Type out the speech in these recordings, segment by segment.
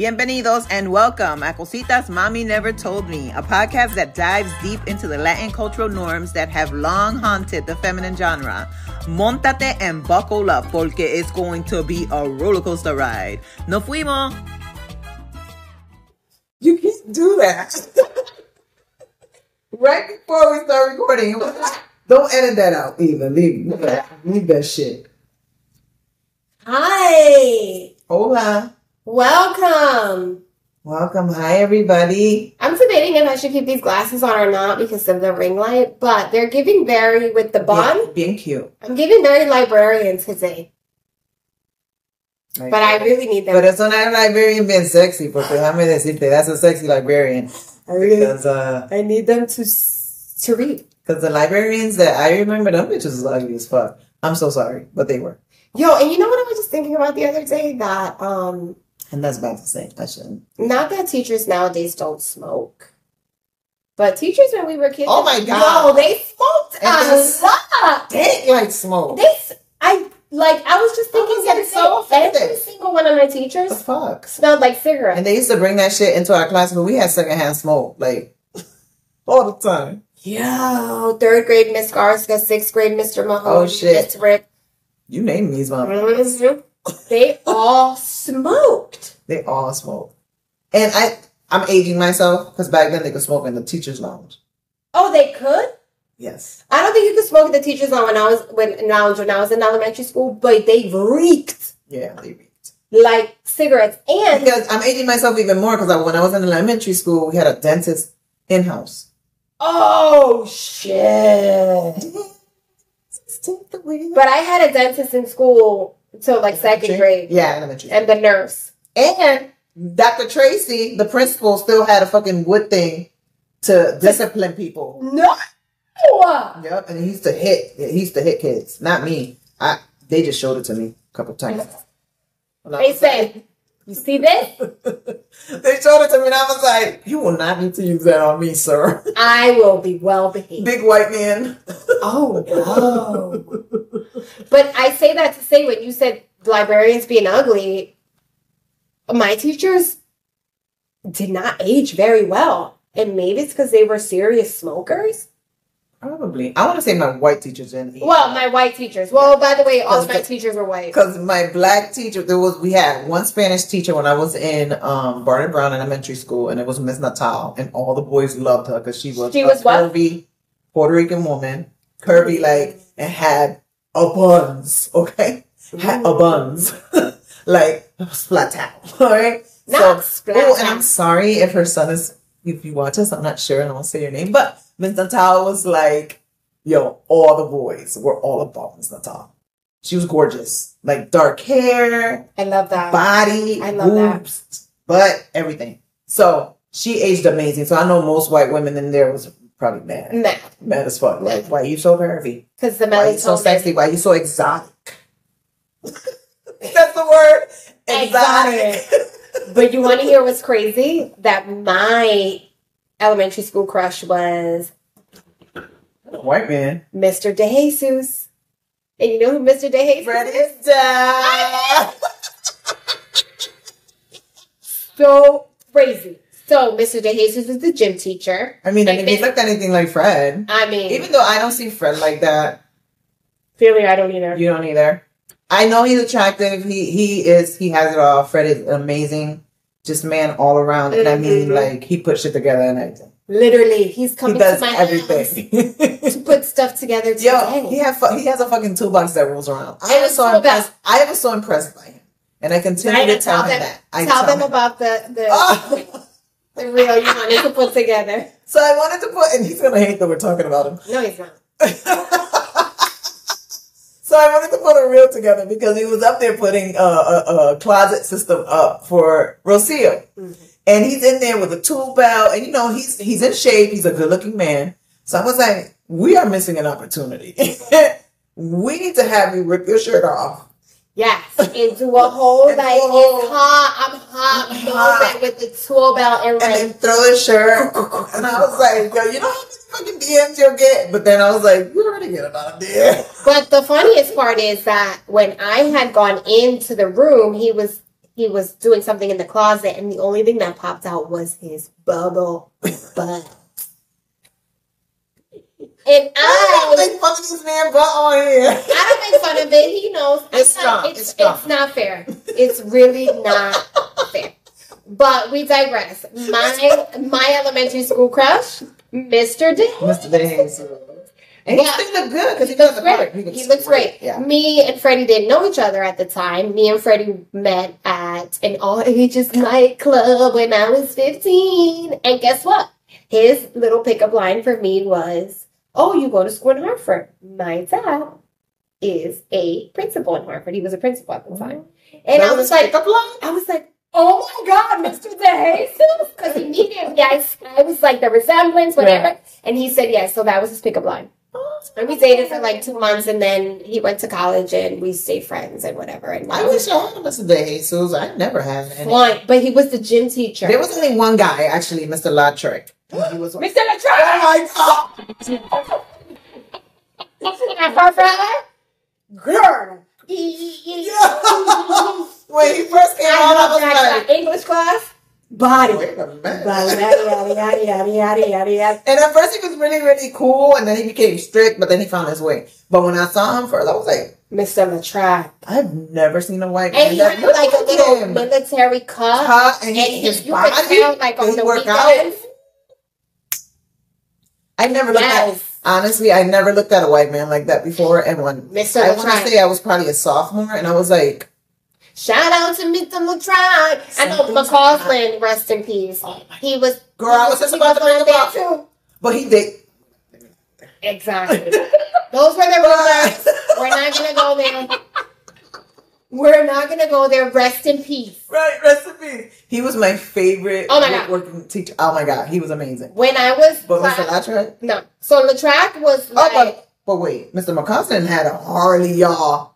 Bienvenidos and welcome a Cositas Mami Never Told Me, a podcast that dives deep into the Latin cultural norms that have long haunted the feminine genre. Montate and buckle up porque it's going to be a roller coaster ride. No fuimos. You can't do that. right before we start recording. Don't edit that out either. Leave, leave that shit. Hi. Hola. Welcome. Welcome. Hi, everybody. I'm debating if I should keep these glasses on or not because of the ring light, but they're giving very, with the bun, Being, being cute. I'm giving very librarian today. Like- But I really need them. But it's not a librarian being sexy, porque déjame decirte, that's a sexy librarian. I really, Because, uh, I need them to to read. because the librarians that I remember, them bitches was ugly as fuck. I'm so sorry, but they were. Yo, and you know what I was just thinking about the other day? That um, And that's about to say. I shouldn't. that teachers nowadays don't smoke, but teachers when we were kids, Oh my God. yo, they smoked And a this- lot. They like smoke. They, s- I like. I was just thinking was the other getting so day, Every single one of my the teachers fuck? smelled like cigarettes. And they used to bring that shit into our class, but we had secondhand smoke, like all the time. Yo, third grade Miss Garska, sixth grade Mr. Mahoney, Oh, shit. Miss Rick. You name these motherfuckers. They all smoked. They all smoked. And I, I'm aging myself because back then they could smoke in the teachers' lounge. Oh, they could. Yes. I don't think you could smoke at the teachers' lounge when I was when lounge when I was in elementary school, but they reeked Yeah, they reeked. like cigarettes. And Because I'm aging myself even more because when I was in elementary school, we had a dentist in house. oh shit! But I had a dentist in school till like second grade, Yeah, elementary. and the nurse. And Dr. Tracy, the principal, still had a fucking wood thing to discipline people. No. Yep, and he used to hit. He used to hit kids, not me. I they just showed it to me a couple times. They said, "You see this? they showed it to me, and I was like, "You will not need to use that on me, sir." I will be well behaved." Big white man. Oh no! but I say that to say when you said librarians being ugly, my teachers did not age very well, and maybe it's because they were serious smokers. Probably. I want to say my white teachers didn't. Well, my white teachers. Well, by the way, all of my teachers were white. Because my black teacher, there was we had one Spanish teacher when I was in um, Barnett Brown Elementary School, and it was Miss Natal, and all the boys loved her because she was She a was what? curvy Puerto Rican woman, curvy like, and had a buns, okay, had a buns, like splat out, all right. Not splat Oh, and. I'm sorry if her son is, if you watch us, I'm not sure, and I won't say your name, but Miss Natal was like, yo, all the boys were all about Miss Natal. She was gorgeous, like dark hair, I love that. body, I love that. boobs, butt, everything. So she aged amazing. So I know most white women in there was probably mad, Nah, mad as fuck. Like, why are you so curvy? because the Why you so sexy? Why you so exotic? That's the word. Exotic. But you want to hear what's crazy? That my elementary school crush was White man. Mr. DeJesus. And you know who Mr. DeJesus Fred is? is. So crazy. So Mr. DeJesus was the gym teacher. I mean, And if he looked anything like Fred, I mean, even though I don't see Fred like that, clearly I don't either. you don't either. I know he's attractive. He he is. He has it all. Fred is amazing, just man all around. And I mean, Mhm. like he puts shit together and everything. Literally, he's coming He does to my everything. house to put stuff together today. Yo, he have fu- he has a fucking toolbox that rolls around. I And was so impressed. I was so impressed by him, and I continue Right, to and tell him them, that. I tell them him. about the the, Oh. the reel you wanted to put together. So I wanted to put, and he's gonna hate that we're talking about him. No, he's not. so I wanted to put a reel together because he was up there putting uh, a, a closet system up for Rocio. And he's in there with a tool belt, and you know he's he's in shape. He's a good looking man. So I was like, we are missing an opportunity. we need to have you rip your shirt off. Yes, into a hole Into like a it's hot. I'm hot. I'm hot. with the tool belt and and like throw the shirt. and I was like, yo, you know how many fucking DMs you'll get? But then I was like, you already get about there. But the funniest part is that when I had gone into the room, he was he was doing something in the closet, and the only thing that popped out was his bubble butt. And I I, don't make fun of this man butt on here. I don't make fun of it. He knows. It's not- It's, It's strong. it's not fair. It's really not fair. But we digress. My my elementary school crush, Mr. Dick. Mr. Days. And he Yeah. still look good because he, He got looks the part. great. He looks great. Yeah. Me and Freddie didn't know each other at the time. Me and Freddie met at an all ages nightclub when I was 15. And guess what? His little pickup line for me was, Oh, you go to school in Hartford. My dad is a principal in Hartford. He was a principal at the time. Mm-hmm. And That I was like? I was like, oh my God, Mr. DeJesus. Because he immediately I, I was like, the resemblance, whatever. And he said yes. So that was his pickup line. And we dated for like two months, and then he went to college, and we stayed friends and whatever. And I wish I had a Mr. Jesus. I never had any. one, but he was the gym teacher. There was only one guy, actually, Mr. Lautrec. He was. Mr. Latrell. Oh my god! Girl. when he first came out, I was like, English class. Body. wait a minute. Body, yada, yada, yada, yada, yada, yada, yada. And at first he was really, really cool, and then he became strict, but then he found his way. But when I saw him first, I was like, Mr. Latrell. I've never seen a white And man he had like a little him. military cut. Cut, and, And he, his you body, could tell, like, on he the weekends. out. I never looked at, honestly, I never looked at a white man like that before. And when Mr. I want to say I was probably a sophomore, and I was like, Shout out to Mr. Latrell. I know McCausland, rest in peace. Oh he was. Girl, I was just about to bring him up. too. but he did. Exactly. Those were the rumors. We're not gonna go there. We're not gonna go there. Rest in peace. Right, recipe. He was my favorite Oh my God. working teacher. Oh my god, he was amazing. When I was But Mr. Latrec, no, so Latrack was oh, like but, but wait, Mr. McCausland had a Harley, y'all.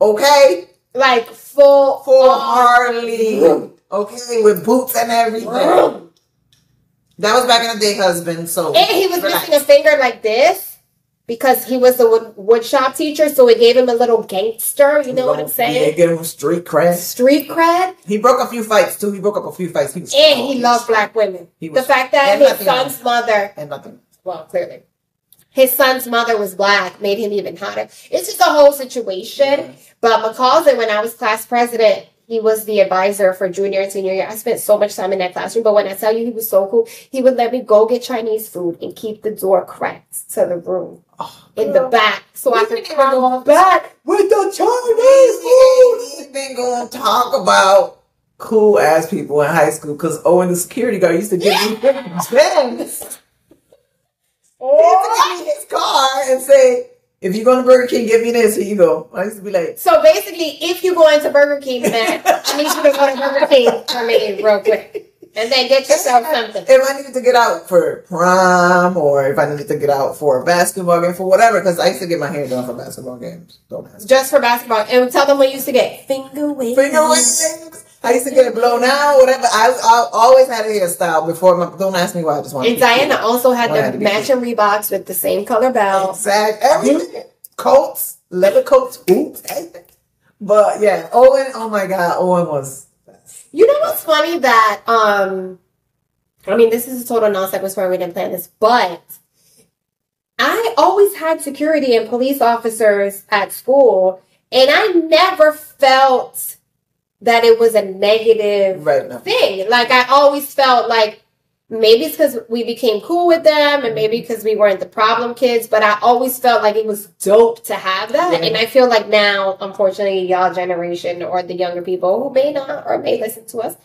Okay, like full full Harley. Okay, with boots and everything. That was back in the day, husband. So And he was relax. missing a finger like this because he was the wood, wood shop teacher, so it gave him a little gangster. You know what I'm Yeah, saying? get him street cred. Street cred. He broke a few fights too. He broke up a few fights. He was And he loved black women. He The fact that his son's else. mother, and nothing. well, clearly, his son's mother was black, made him even hotter. It's just a whole situation. But McCausland, when I was class president, he was the advisor for junior and senior year. I spent so much time in that classroom. But when I tell you he was so cool, he would let me go get Chinese food and keep the door cracked to the room Oh, in the back so I could come back with the Chinese food. He's been going to talk about cool ass people in high school because Owen, oh, the security guard, used to give me Benz. He used to give me his car and say, if you go to Burger King, give me this. Here you go. I used to be like, So basically, if you go into Burger King, man, I need you to go to Burger King for me real quick. And then get yourself something. if I needed to get out for prom or if I needed to get out for a basketball game, for whatever, because I used to get my hair done for basketball games. Don't ask. Just for basketball. And tell them what you used to get. Finger wings. Finger wings. I used to get it blown out, whatever. I, I always had a hairstyle before. My, don't ask me why. I just want. And Diana also had Wanted the matching Reeboks with the same color belt. Exact everything. Coats, leather coats, everything. But yeah, Owen. Oh my God, Owen was. You know what's funny that um I mean this is a total non sequitur we didn't plan this, but I always had security and police officers at school and I never felt that it was a negative Right now. thing. Like I always felt like maybe it's because we became cool with them and maybe mm-hmm. because we weren't the problem kids, but I always felt like it was dope to have that. Yeah. And I feel like now, unfortunately, y'all generation or the younger people who may not or may listen to us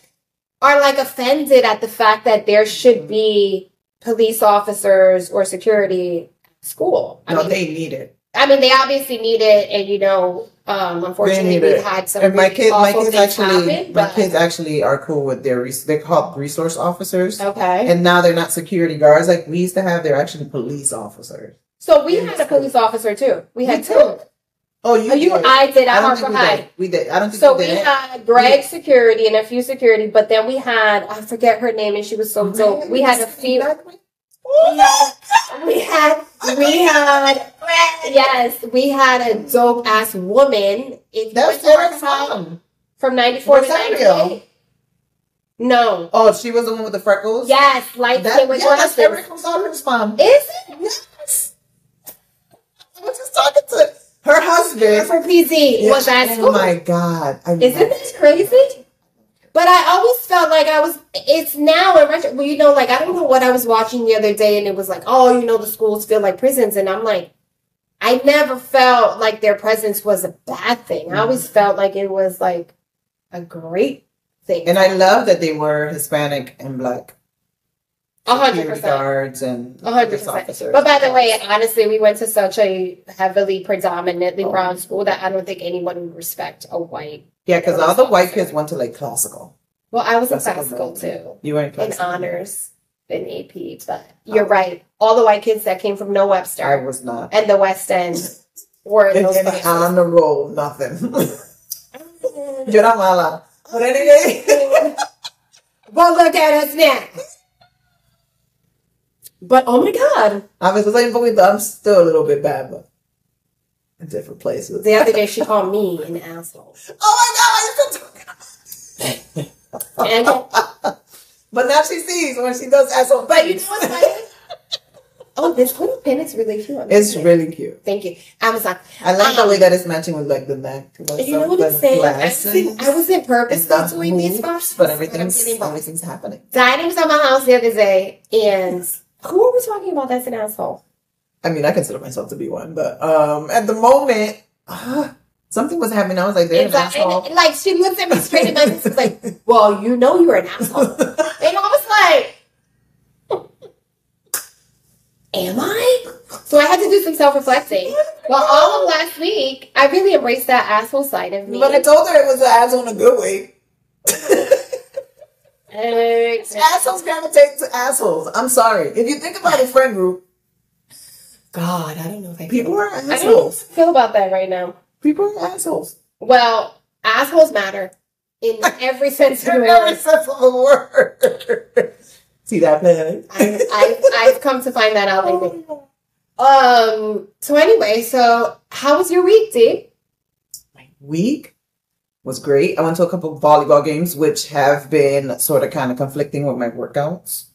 are like offended at the fact that there should mm-hmm. be police officers or security school. I No, mean, they need it. I mean, they obviously need it, and you know, um, unfortunately, we've had some And my kids, my kids actually, happen, my kids actually are cool with their. res- They're called resource officers, Okay. and now they're not security guards like we used to have. They're actually police officers. So we had a police officer too. We had Me two. Oh, you? Oh, you, did. I did at I don't think we did. We did. I don't think So we we did. had Greg security and a few security, but then we had I forget her name and she was so dope. We had a few. We had, we had, we had, yes, we had a dope ass woman. You That's went to where Harper it's High, from. from 94 to Rosario. 98. No. Oh, she was the one with the freckles. Yes, like that, skin with yeah, that's glasses. Eric Rosario's mom. Is it? Yes. I was just talking to her husband. For PZ Yeah, was at oh my god! I Isn't this crazy? But I always felt like I was. It's now in retro. Well, you know, like I don't know what I was watching the other day, and it was like, oh, you know, the schools feel like prisons, and I'm like, I never felt like their presence was a bad thing. I always mm-hmm. felt like it was like a great thing. And I love that they were Hispanic and black a hundred percent. guards and A hundred percent. officers. But by the way, honestly, we went to such a heavily predominantly oh. brown school that I don't think anyone would respect a white. Yeah, because all the white kids went to like classical. Well, I was in Classical classical too. You were in classical. in honors in AP, but oh. you're right. All the white kids that came from No I Webster was not. and the West End were in those places. on the roll, nothing. Yo era mala. But anyway, But look at us now. But oh my god. a veces soy un poquito, I'm still a little bit bad, but in different places. The other day she called me an asshole. Oh my god, I used to talk. But now she sees when she does asshole but you know what's funny? Oh, this little pin is really cute. It's it. really cute. Thank you. Amazon. I like the Um, way that it's matching with like the neck. You know what I'm saying? I I wasn't and purposely the doing these spots, but everything's everything's happening. Dining was at my house the other day, and who are we talking about? That's an asshole. I mean, I consider myself to be one, but um, at the moment, uh, something was happening. I was like, "There's an like, asshole." and, like she looks at me straight in my face, was like, "Well, you know you're an asshole," and I was like, "Am I?" So I had to do some self-reflecting. Well, all of last week, I really embraced that asshole side of me. But I told her it was an asshole in a good way. Assholes gravitate to assholes. I'm sorry. If you think about a friend group, God, I don't know if I people are I don't assholes. feel about that right now. People are assholes. Well, assholes matter in every sense of the In every word. sense of the word. See that man? I, I, I've come to find that out lately. Um. So anyway, so how was your week, Dee? My week was great. I went to a couple of volleyball games, which have been sort of kind of conflicting with my workouts.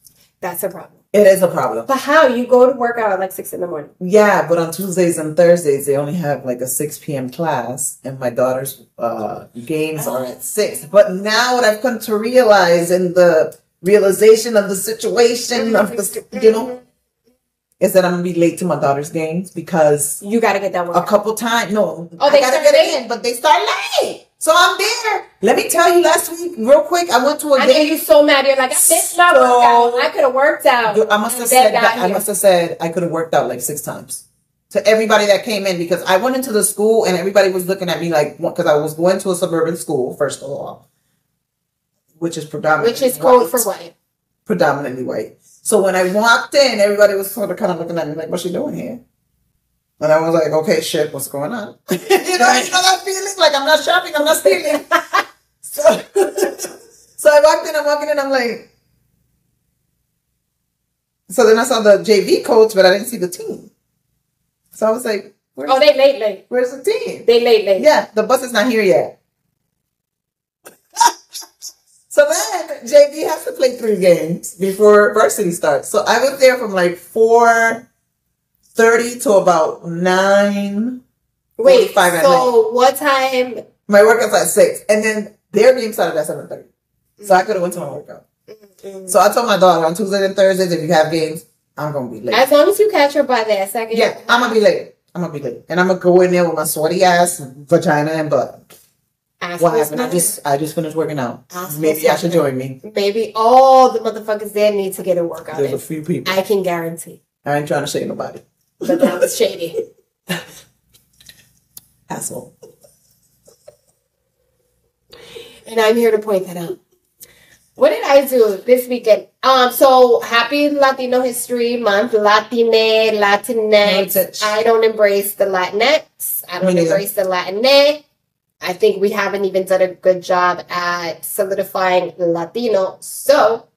That's a problem. It is a problem. But how you go to work out at like six in the morning? Yeah, but on Tuesdays and Thursdays, they only have like a 6 p.m. class, and my daughter's uh, games are at 6. But now, what I've come to realize in the realization of the situation of the, you know, is that I'm gonna be late to my daughter's games because You got to get that work. a couple times, no, Oh, they I gotta start get in, but they start late. So I'm there. Let me tell you, last week, real quick, I went to a I know game. you're so mad. You're like, I missed my So- workout. I could have worked out. I must have said that, I must have said I could have worked out like six times to everybody that came in because I went into the school and everybody was looking at me like because I was going to a suburban school first of all, which is predominantly Which is code for what? predominantly white. So when I walked in, everybody was sort of kind of looking at me like, "What's she doing here?" And I was like, "Okay, shit, what's going on?" you know, you know that feeling like I'm not shopping, I'm not stealing. so, so I walked in, I'm walking in, I'm like. So then I saw the JV coach, but I didn't see the team. So I was like, Where's, Oh, they late, late. where's the team? They late, late. Yeah, the bus is not here yet. so then JV has to play three games before varsity starts. So I was there from like four thirty to about nine. Wait, 45 at so what time? My workout's at six, and then their game started at seven thirty. So I mm. could have went to my workout. Mm-hmm. So I told my daughter on Tuesdays and Thursdays if you have games, I'm gonna be late. As long as you catch her by that second. Yeah, I'm gonna be late. I'm gonna be late, and I'm gonna go in there with my sweaty ass, vagina, and butt. What happened? I just I just finished working out. Maybe I should join me. Maybe all the motherfuckers there need to get a workout. There's a few people. I can guarantee. I ain't trying to shake nobody. But that was shady. Asshole. and I'm here to point that out. What did I do this weekend? Um, so happy Latino History Month, Latine, Latinx. I don't embrace the Latinx. I don't embrace the Latine. I think we haven't even done a good job at solidifying Latino. So,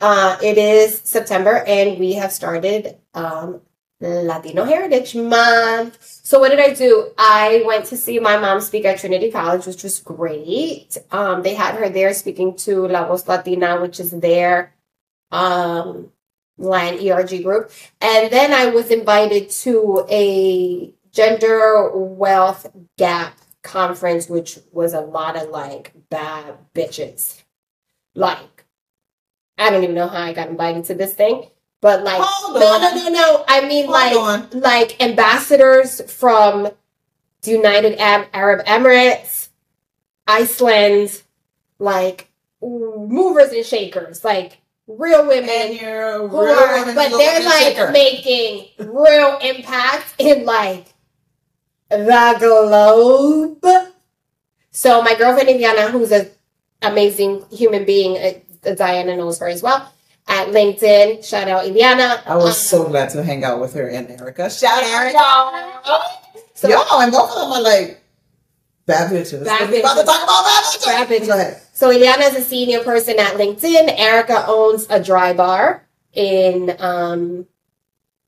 uh, it is September and we have started, um, Latino Heritage Month. So what did I do? I went to see my mom speak at Trinity College, which was great. Um, they had her there speaking to La Voz Latina, which is their um, Lion ERG group. And then I was invited to a gender wealth gap conference, which was a lot of like bad bitches. Like, I don't even know how I got invited to this thing. But like, Hold no, on. no, no, no. I mean, Hold like, on. like ambassadors from the United Arab Emirates, Iceland, like movers and shakers, like real women who real are, woman but they're like shaker. making real impact in like the globe. So my girlfriend Ileana, who's an amazing human being, uh, Diana knows her as well. At LinkedIn, shout out Ileana. I was Um, so glad to hang out with her and Erica. Shout out. Erica. So, Yo, and both of them are like bad bitches. Bad We about to talk about bad bitches. Bad bitches. Go ahead. So Ileana is a senior person at LinkedIn. Erica owns a dry bar in um,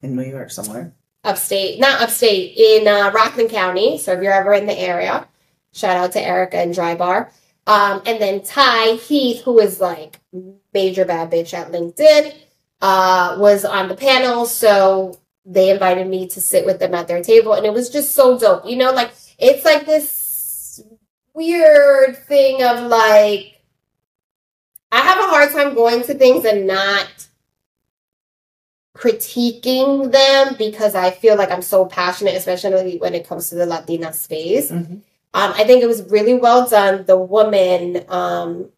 In New York somewhere. upstate, not upstate, in uh, Rockland County. So if you're ever in the area, shout out to Erica and Dry Bar. Um, and then Ty Heath, who is like major bad bitch at LinkedIn, uh, was on the panel. So they invited me to sit with them at their table, and it was just so dope. You know, like it's like this weird thing of like I have a hard time going to things and not critiquing them because I feel like I'm so passionate, especially when it comes to the Latina space. Mhm. Um, I think it was really well done. The woman, um,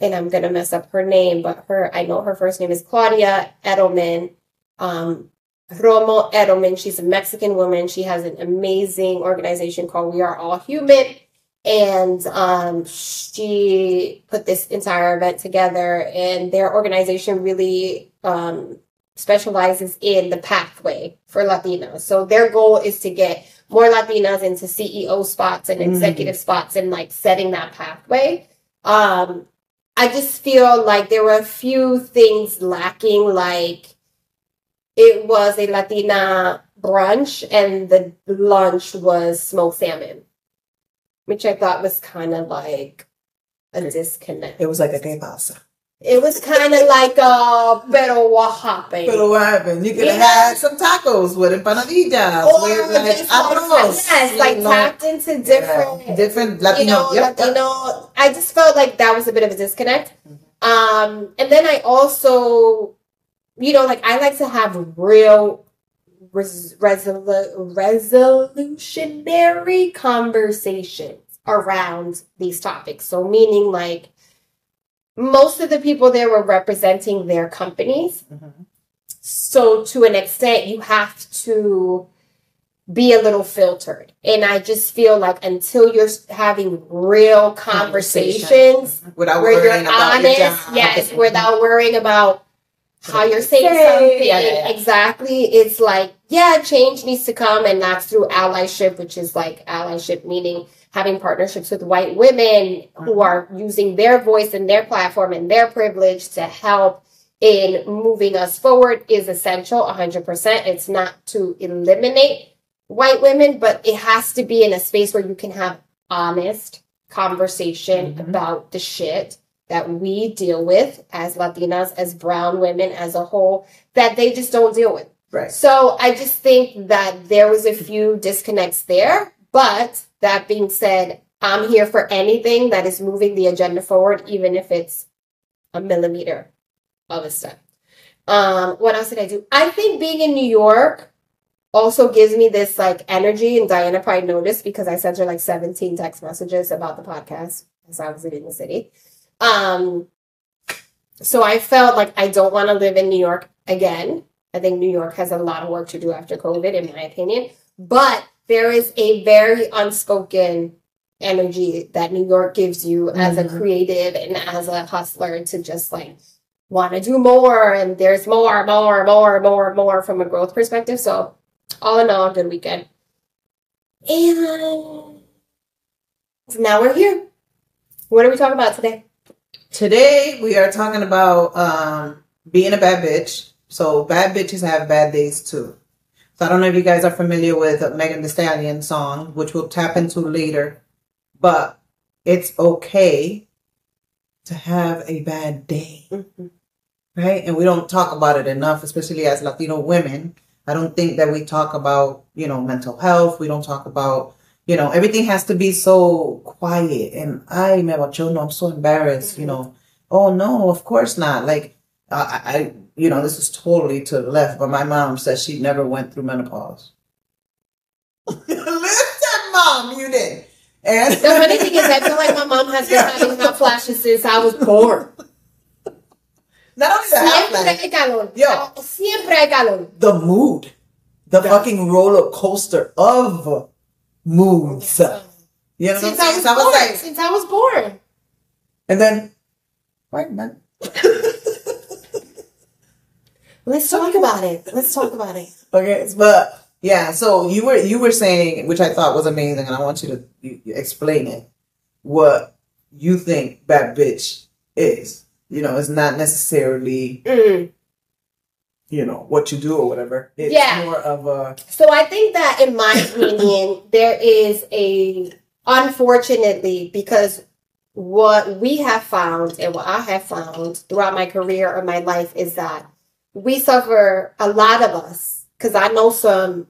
and I'm gonna mess up her name, but her I know her first name is Claudia Edelman. Um, Romo Edelman. She's a Mexican woman. She has an amazing organization called We Are All Human. And um, she put this entire event together, and their organization really um, specializes in the pathway for Latinos. So their goal is to get more Latinas into CEO spots and Mhm. executive spots and like setting that pathway. Um, I just feel like there were a few things lacking, like it was a Latina brunch and the lunch was smoked salmon, which I thought was kind of like a disconnect. It was like a gay pasa. It was kind of like a pero what happened? But what happened? You could have Yeah. had some tacos with empanadillas, or with like arroz. yes, like know, tapped into different, yeah, different you know, yep, yep. Latino. I just felt like that was a bit of a disconnect. Um, and then I also, you know, like I like to have real res- resolu- resolutionary conversations around these topics. So, meaning like most of the people there were representing their companies. Mhm. So, to an extent, you have to be a little filtered. And I just feel like until you're having real conversations Without where you're worrying about your honest, job. yes, without worrying about how you're saying Say, something yeah, yeah, yeah. exactly. It's like, yeah, change needs to come, and that's through allyship, which is like allyship meaning having partnerships with white women who Mm-hmm. are using their voice and their platform and their privilege to help in moving us forward is essential 100%. It's not to eliminate white women, but it has to be in a space where you can have honest conversation Mhm. about the shit that we deal with as Latinas, as brown women as a whole, that they just don't deal with. Right. So I just think that there was a few disconnects there. But that being said, I'm here for anything that is moving the agenda forward, even if it's a millimeter of a step. Um, what else did I do? I think being in New York also gives me this like energy, and Diana probably noticed because I sent her like 17 text messages about the podcast as I was in the city. Um, so I felt like I don't want to live in New York again. I think New York has a lot of work to do after COVID, in my opinion. But there is a very unspoken energy that New York gives you as a Mhm. creative and as a hustler to just like want to do more and there's more, more, more, more, more from a growth perspective. So all in all, good weekend. And now we're here. What are we talking about today? Today we are talking about um, being a bad bitch. So bad bitches have bad days too. So I don't know if you guys are familiar with Megan Thee Stallion song, which we'll tap into later, but it's okay to have a bad day, Mm-hmm. right? And we don't talk about it enough, especially as Latino women. I don't think that we talk about, you know, mental health. We don't talk about, you know, everything has to be so quiet. And I, me no, I'm so embarrassed, you know. Oh no, of course not. Like, I, I, you know, this is totally to the left, but my mom says she never went through menopause. Listen, mom, you did. And The funny thing is, I feel like my mom has been having hot flashes since I was born. not only the Siempre hay calor. Yo. Siempre hay calor. the mood, the fucking roller coaster of moods. You know what I'm Since I saying? was So I was born. like, Since I was born. and then, right, man. Let's talk about it. Let's talk about it. Okay, but yeah, so you were you were saying, which I thought was amazing, and I want you to you, you explain it. What you think bad bitch is? You know, it's not necessarily Mm. you know what you do or whatever. It's Yeah. more of a So I think that, in my opinion, there is a unfortunately because what we have found and what I have found throughout my career or my life is that we suffer a lot of us because I know some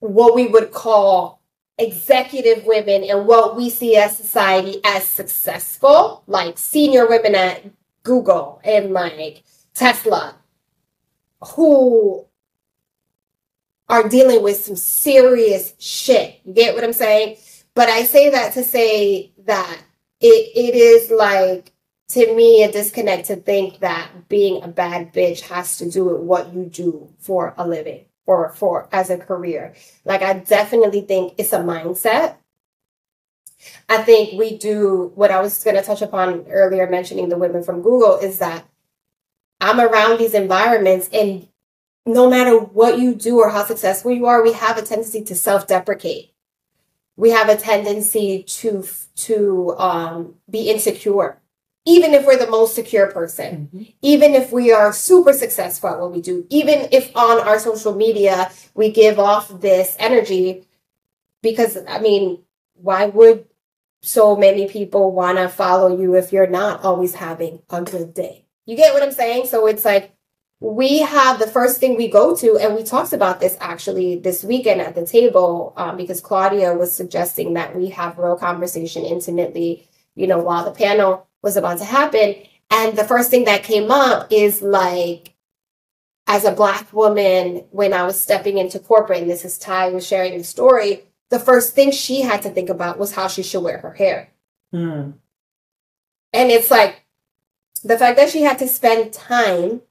what we would call executive women and what we see as society as successful, like senior women at Google and like Tesla, who are dealing with some serious shit. You get what I'm saying? But I say that to say that it it is like to me a disconnect to think that being a bad bitch has to do with what you do for a living or for as a career. Like I definitely think it's a mindset. I think we do what I was going to touch upon earlier mentioning the women from Google is that I'm around these environments and no matter what you do or how successful you are, we have a tendency to self-deprecate. We have a tendency to to um, be insecure, even if we're the most secure person. Even if we are super successful at what we do. Even if on our social media we give off this energy, because I mean, why would so many people want to follow you if you're not always having a good day? You get what I'm saying? So it's like we have the first thing we go to, and we talked about this actually this weekend at the table um, because Claudia was suggesting that we have real conversation intimately, you know, while the panel was about to happen. And the first thing that came up is like, as a black woman, when I was stepping into corporate, and this is Ty was sharing the story, the first thing she had to think about was how she should wear her hair. hmm, And it's like the fact that she had to spend time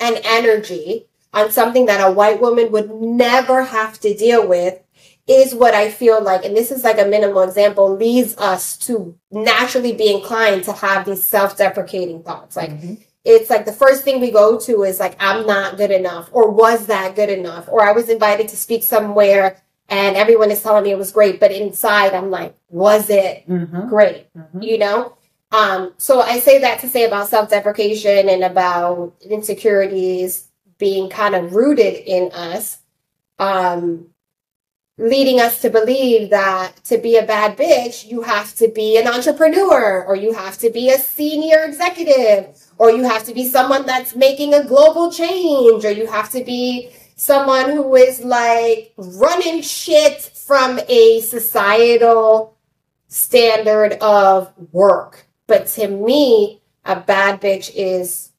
and energy on something that a white woman would never have to deal with is what I feel like, and this is like a minimal example, leads us to naturally be inclined to have these self deprecating thoughts. Like, it's like the first thing we go to is like, I'm not good enough, or was that good enough? Or I was invited to speak somewhere and everyone is telling me it was great, but inside I'm like, was it Mhm. great? Mhm. You know? Um, so I say that to say about self deprecation and about insecurities being kind of rooted in us, um, leading us to believe that to be a bad bitch, you have to be an entrepreneur or you have to be a senior executive or you have to be someone that's making a global change or you have to be someone who is like running shit from a societal standard of work. But to me, a bad bitch is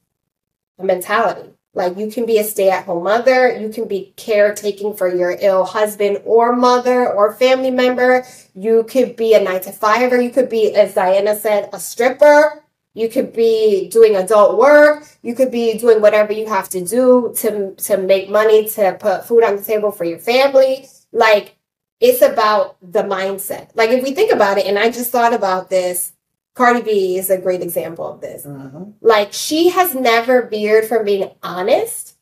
a mentality. Like you can be a stay at home mother, you can be caretaking for your ill husband or mother or family member. You could be a nine to fiver. You could be, as Diana said, a stripper. You could be doing adult work. You could be doing whatever you have to do to, to make money to put food on the table for your family. Like it's about the mindset. Like if we think about it, and I just thought about this, Cardi B is a great example of this. Mhm. Like she has never veered from being honest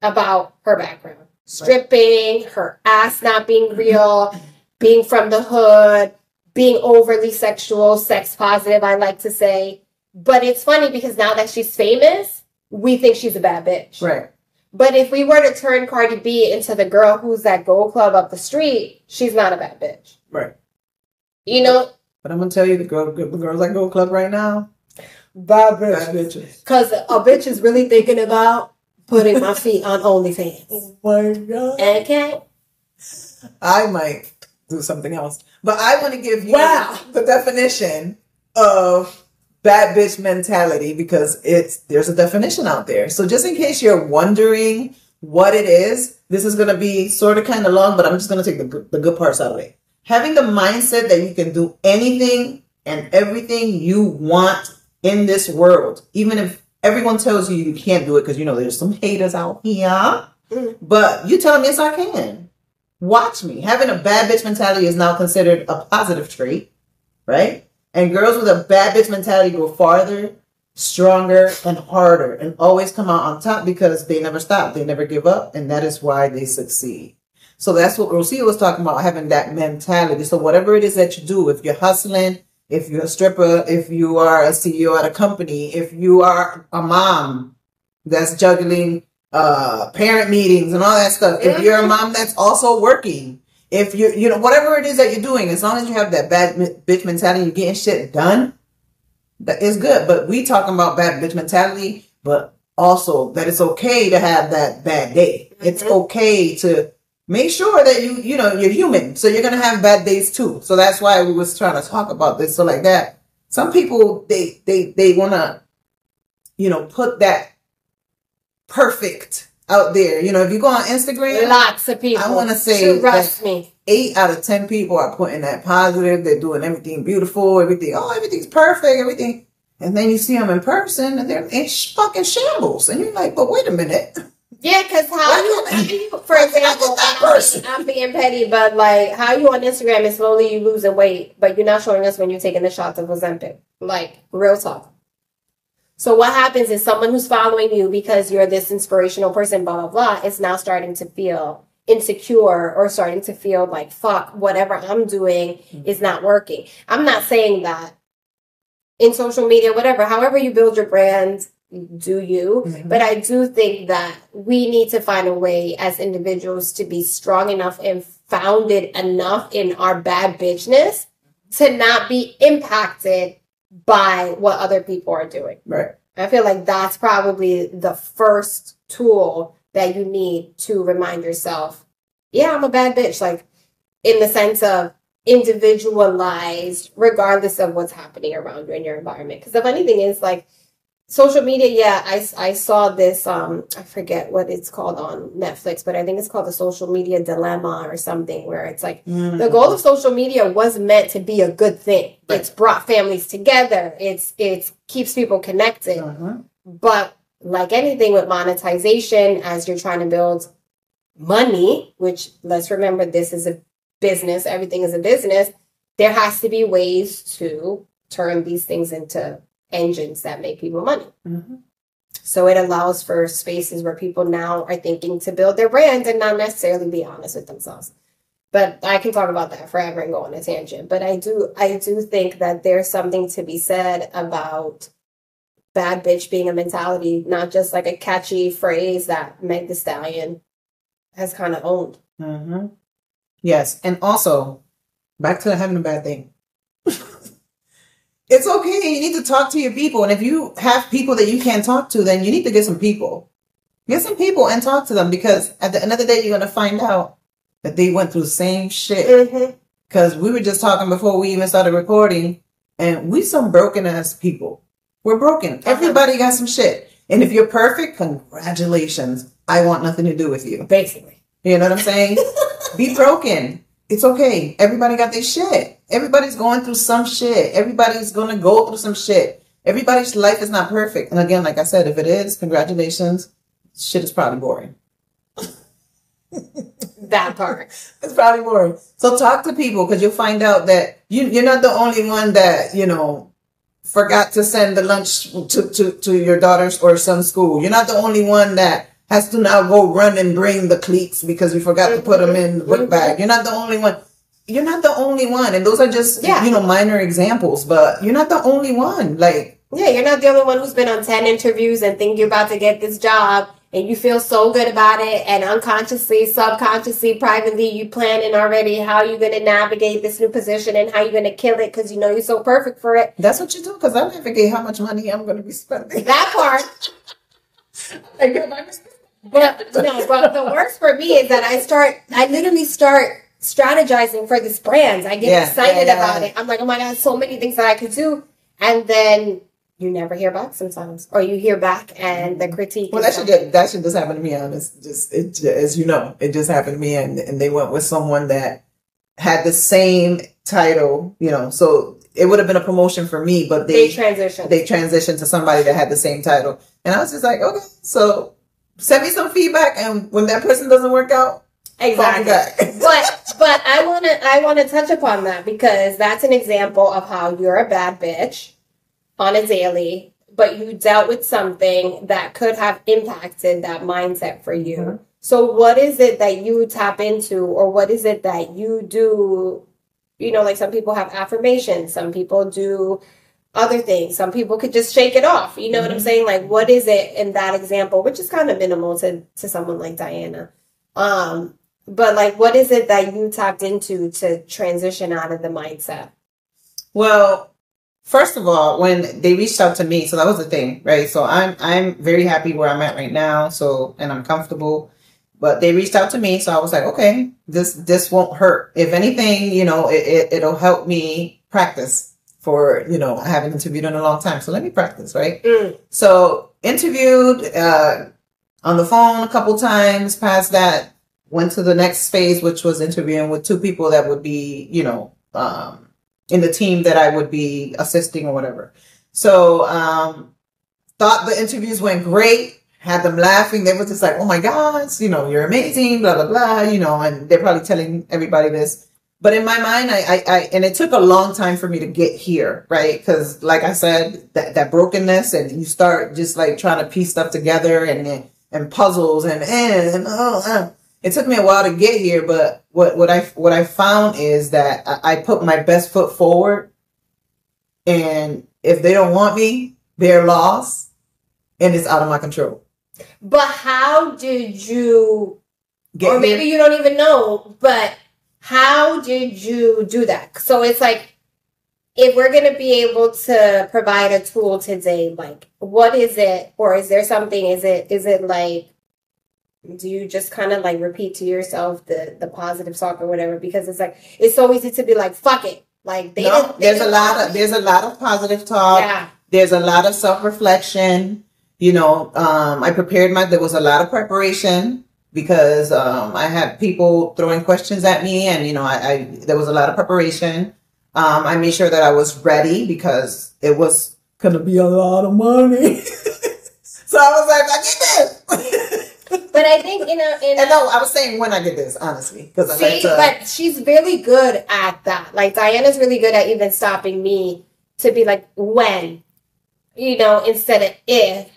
about her background. Stripping, her ass not being real, being from the hood, being overly sexual, sex positive, I like to say. But it's funny because now that she's famous, we think she's a bad bitch. Right. But if we were to turn Cardi B into the girl who's that gold club up the street, she's not a bad bitch. Right. You know, But I'm gonna tell you, the girl, the girls that go club right now, bad bad bitches. Because a bitch is really thinking about putting my feet on OnlyFans. Oh my god. Okay. I might do something else, but I want to give you Wow. the definition of bad bitch mentality because it's there's a definition out there. So just in case you're wondering what it is, this is going to be sort of kind of long, but I'm just going to take the the good parts out of it. Having the mindset that you can do anything and everything you want in this world, even if everyone tells you you can't do it because you know there's some haters out here. Mm. But you tell me yes, I can. Watch me. Having a bad bitch mentality is now considered a positive trait, right? And girls with a bad bitch mentality go farther, stronger, and harder, and always come out on top because they never stop, they never give up, and that is why they succeed. So that's what Rocio was talking about, having that mentality. So whatever it is that you do, if you're hustling, if you're a stripper, if you are a CEO at a company, if you are a mom that's juggling uh parent meetings and all that stuff, if you're a mom that's also working, if you you know whatever it is that you're doing, as long as you have that bad bitch mentality, you're getting shit done. That is good. But we talking about bad bitch mentality, but also that it's okay to have that bad day. It's okay to make sure that you you know you're human. So you're gonna have bad days too. So that's why we was trying to talk about this. So like that, some people they they they wanna you know put that perfect out there. You know, if you go on Instagram, Lots of people. I wanna say Trust me. eight out of ten people are putting that positive. They're doing everything beautiful, everything. Oh, everything's perfect, everything. And then you see them in person, and they're in fucking shambles. And you're like, but wait a minute. Yeah, because how you, you, for example, that I'm, person? I'm being petty, but like how you on Instagram and slowly you losing weight, but you're not showing us when you're taking the shots of Ozempic. Like real talk. So what happens is someone who's following you because you're this inspirational person, blah blah blah, is now starting to feel insecure or starting to feel like fuck whatever I'm doing is not working. I'm not saying that in social media, whatever, however you build your brand, do you. Mhm. But I do think that we need to find a way as individuals to be strong enough and founded enough in our bad bitchness to not be impacted by what other people are doing. Right. I feel like that's probably the first tool that you need to remind yourself, yeah, I'm a bad bitch. Like, in the sense of individualized, regardless of what's happening around you in your environment. Because if anything is like social media, yeah, I, I saw this, um, I forget what it's called on Netflix, but I think it's called the social media dilemma or something where it's like, Mm-hmm. the goal of social media was meant to be a good thing. Right. It's brought families together. It's it keeps people connected. Uh-huh. But like anything with monetization, as you're trying to build money, which let's remember this is a business, everything is a business, there has to be ways to turn these things into engines that make people money. Mhm. So it allows for spaces where people now are thinking to build their brand and not necessarily be honest with themselves. But I can talk about that forever and go on a tangent. But I do I do think that there's something to be said about bad bitch being a mentality, not just like a catchy phrase that Meg the Stallion has kind of owned. hmm Yes, and also back to having a bad thing. It's okay. You need to talk to your people, and if you have people that you can't talk to, then you need to get some people. Get some people and talk to them because at the end of the day, you're gonna find out that they went through the same shit. Mm-hmm. Because we were just talking before we even started recording, and we some broken ass people. We're broken. Everybody got some shit. And if you're perfect, congratulations. I want nothing to do with you. Basically. You know what I'm saying? Be broken. It's okay. Everybody got their shit. Everybody's going through some shit. Everybody's gonna go through some shit. Everybody's life is not perfect. And again, like I said, if it is, congratulations. Shit is probably boring. That part. It's probably boring. So talk to people because you'll find out that you, you're not the only one that, you know, forgot to send the lunch to, to, to your daughter's or son's school. You're not the only one that has to now go run and bring the cleats because we forgot to put mm-hmm. them in the book bag. You're not the only one. You're not the only one. And those are just, Yeah. you know, minor examples, but you're not the only one. Like, Yeah, you're not the only one who's been on 10 interviews and think you're about to get this job and you feel so good about it and unconsciously, subconsciously, privately, you planning already how you're going to navigate this new position and how you're going to kill it because you know you're so perfect for it. That's what you do because I navigate how much money I'm going to be spending. That part. but no, but the worst for me is that I start, I literally start strategizing for these brands. I get Yeah, excited yeah, about it. I'm like, oh my God, so many things that I could do. And then you never hear back sometimes, or you hear back and the mm-hmm. critique. Well, that should just, that should just happen to me. Honest, just it as you know, it just happened to me, and and they went with someone that had the same title. You know, so it would have been a promotion for me, but they they transition. they transitioned to somebody that had the same title, and I was just like, okay, so send me some feedback, and when that person doesn't work out, exactly. but but I want to I want to touch upon that because that's an example of how you're a bad bitch on a daily, but you dealt with something that could have impacted that mindset for you. Mhm. So what is it that you tap into or what is it that you do? You know, like some people have affirmations, some people do other things. Some people could just shake it off. You know what I'm Mhm. saying? Like what is it in that example, which is kind of minimal to to someone like Diana. Um but like, what is it that you tapped into to transition out of the mindset? Well, first of all, when they reached out to me, so that was the thing, right? So I'm I'm very happy where I'm at right now. So and I'm comfortable. But they reached out to me, so I was like, okay, this this won't hurt. If anything, you know, it, it it'll help me practice for you know I haven't interviewed in a long time, so let me practice, right? Mm. So interviewed uh, on the phone a couple times. Past that, went to the next phase, which was interviewing with two people that would be, you know, um, in the team that I would be assisting or whatever. So um, thought the interviews went great. Had them laughing. They were just like, "Oh my gosh, you know, you're amazing." Blah blah blah. You know, and they're probably telling everybody this. But in my mind, I, I, I, and it took a long time for me to get here, right? Because, like I said, that, that brokenness, and you start just like trying to piece stuff together, and and puzzles, and and, oh, uh. It took me a while to get here. But what what I what I found is that I, I put my best foot forward, and if they don't want me, they're lost, and it's out of my control. But how did you, Get or maybe here. you don't even know, but how did you do that? So it's like, if we're going to be able to provide a tool today, like, what is it? Or is there something? Is it, is it like, do you just kind of like repeat to yourself the the positive talk or whatever? Because it's like it's so easy to be like fuck it, like they No, they there's a lot of there's a lot of positive talk. yeah. There's a lot of self reflection. You know, um, I prepared my. There was a lot of preparation because um, I had people throwing questions at me, and you know, I, I there was a lot of preparation. Um, I made sure that I was ready because it was gonna be a lot of money. so I was like, I get this. But I think you know. in and no, I was saying when I get this, honestly, because I like See, to. but she's really good at that. Like Diana's really good at even stopping me to be like when, you know, instead of if.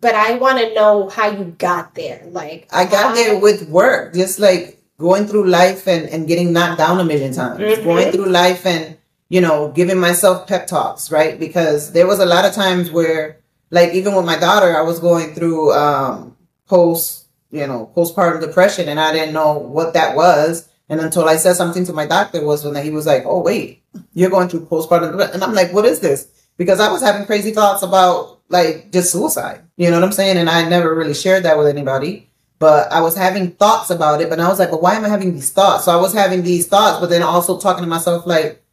But I want to know how you got there. Like I got how- there with work, just like going through life and, and getting knocked down a million times. Mhm. Going through life and, you know, giving myself pep talks, right? Because there was a lot of times where, like, even with my daughter, I was going through um, post, you know, postpartum depression and I didn't know what that was. And until I said something to my doctor was when he was like, oh, wait, you're going through postpartum. depression." And I'm like, what is this? Because I was having crazy thoughts about like just suicide. You know what I'm saying? And I never really shared that with anybody but I was having thoughts about it. But I was like, "But why am I having these thoughts? So I was having these thoughts, but then also talking to myself like,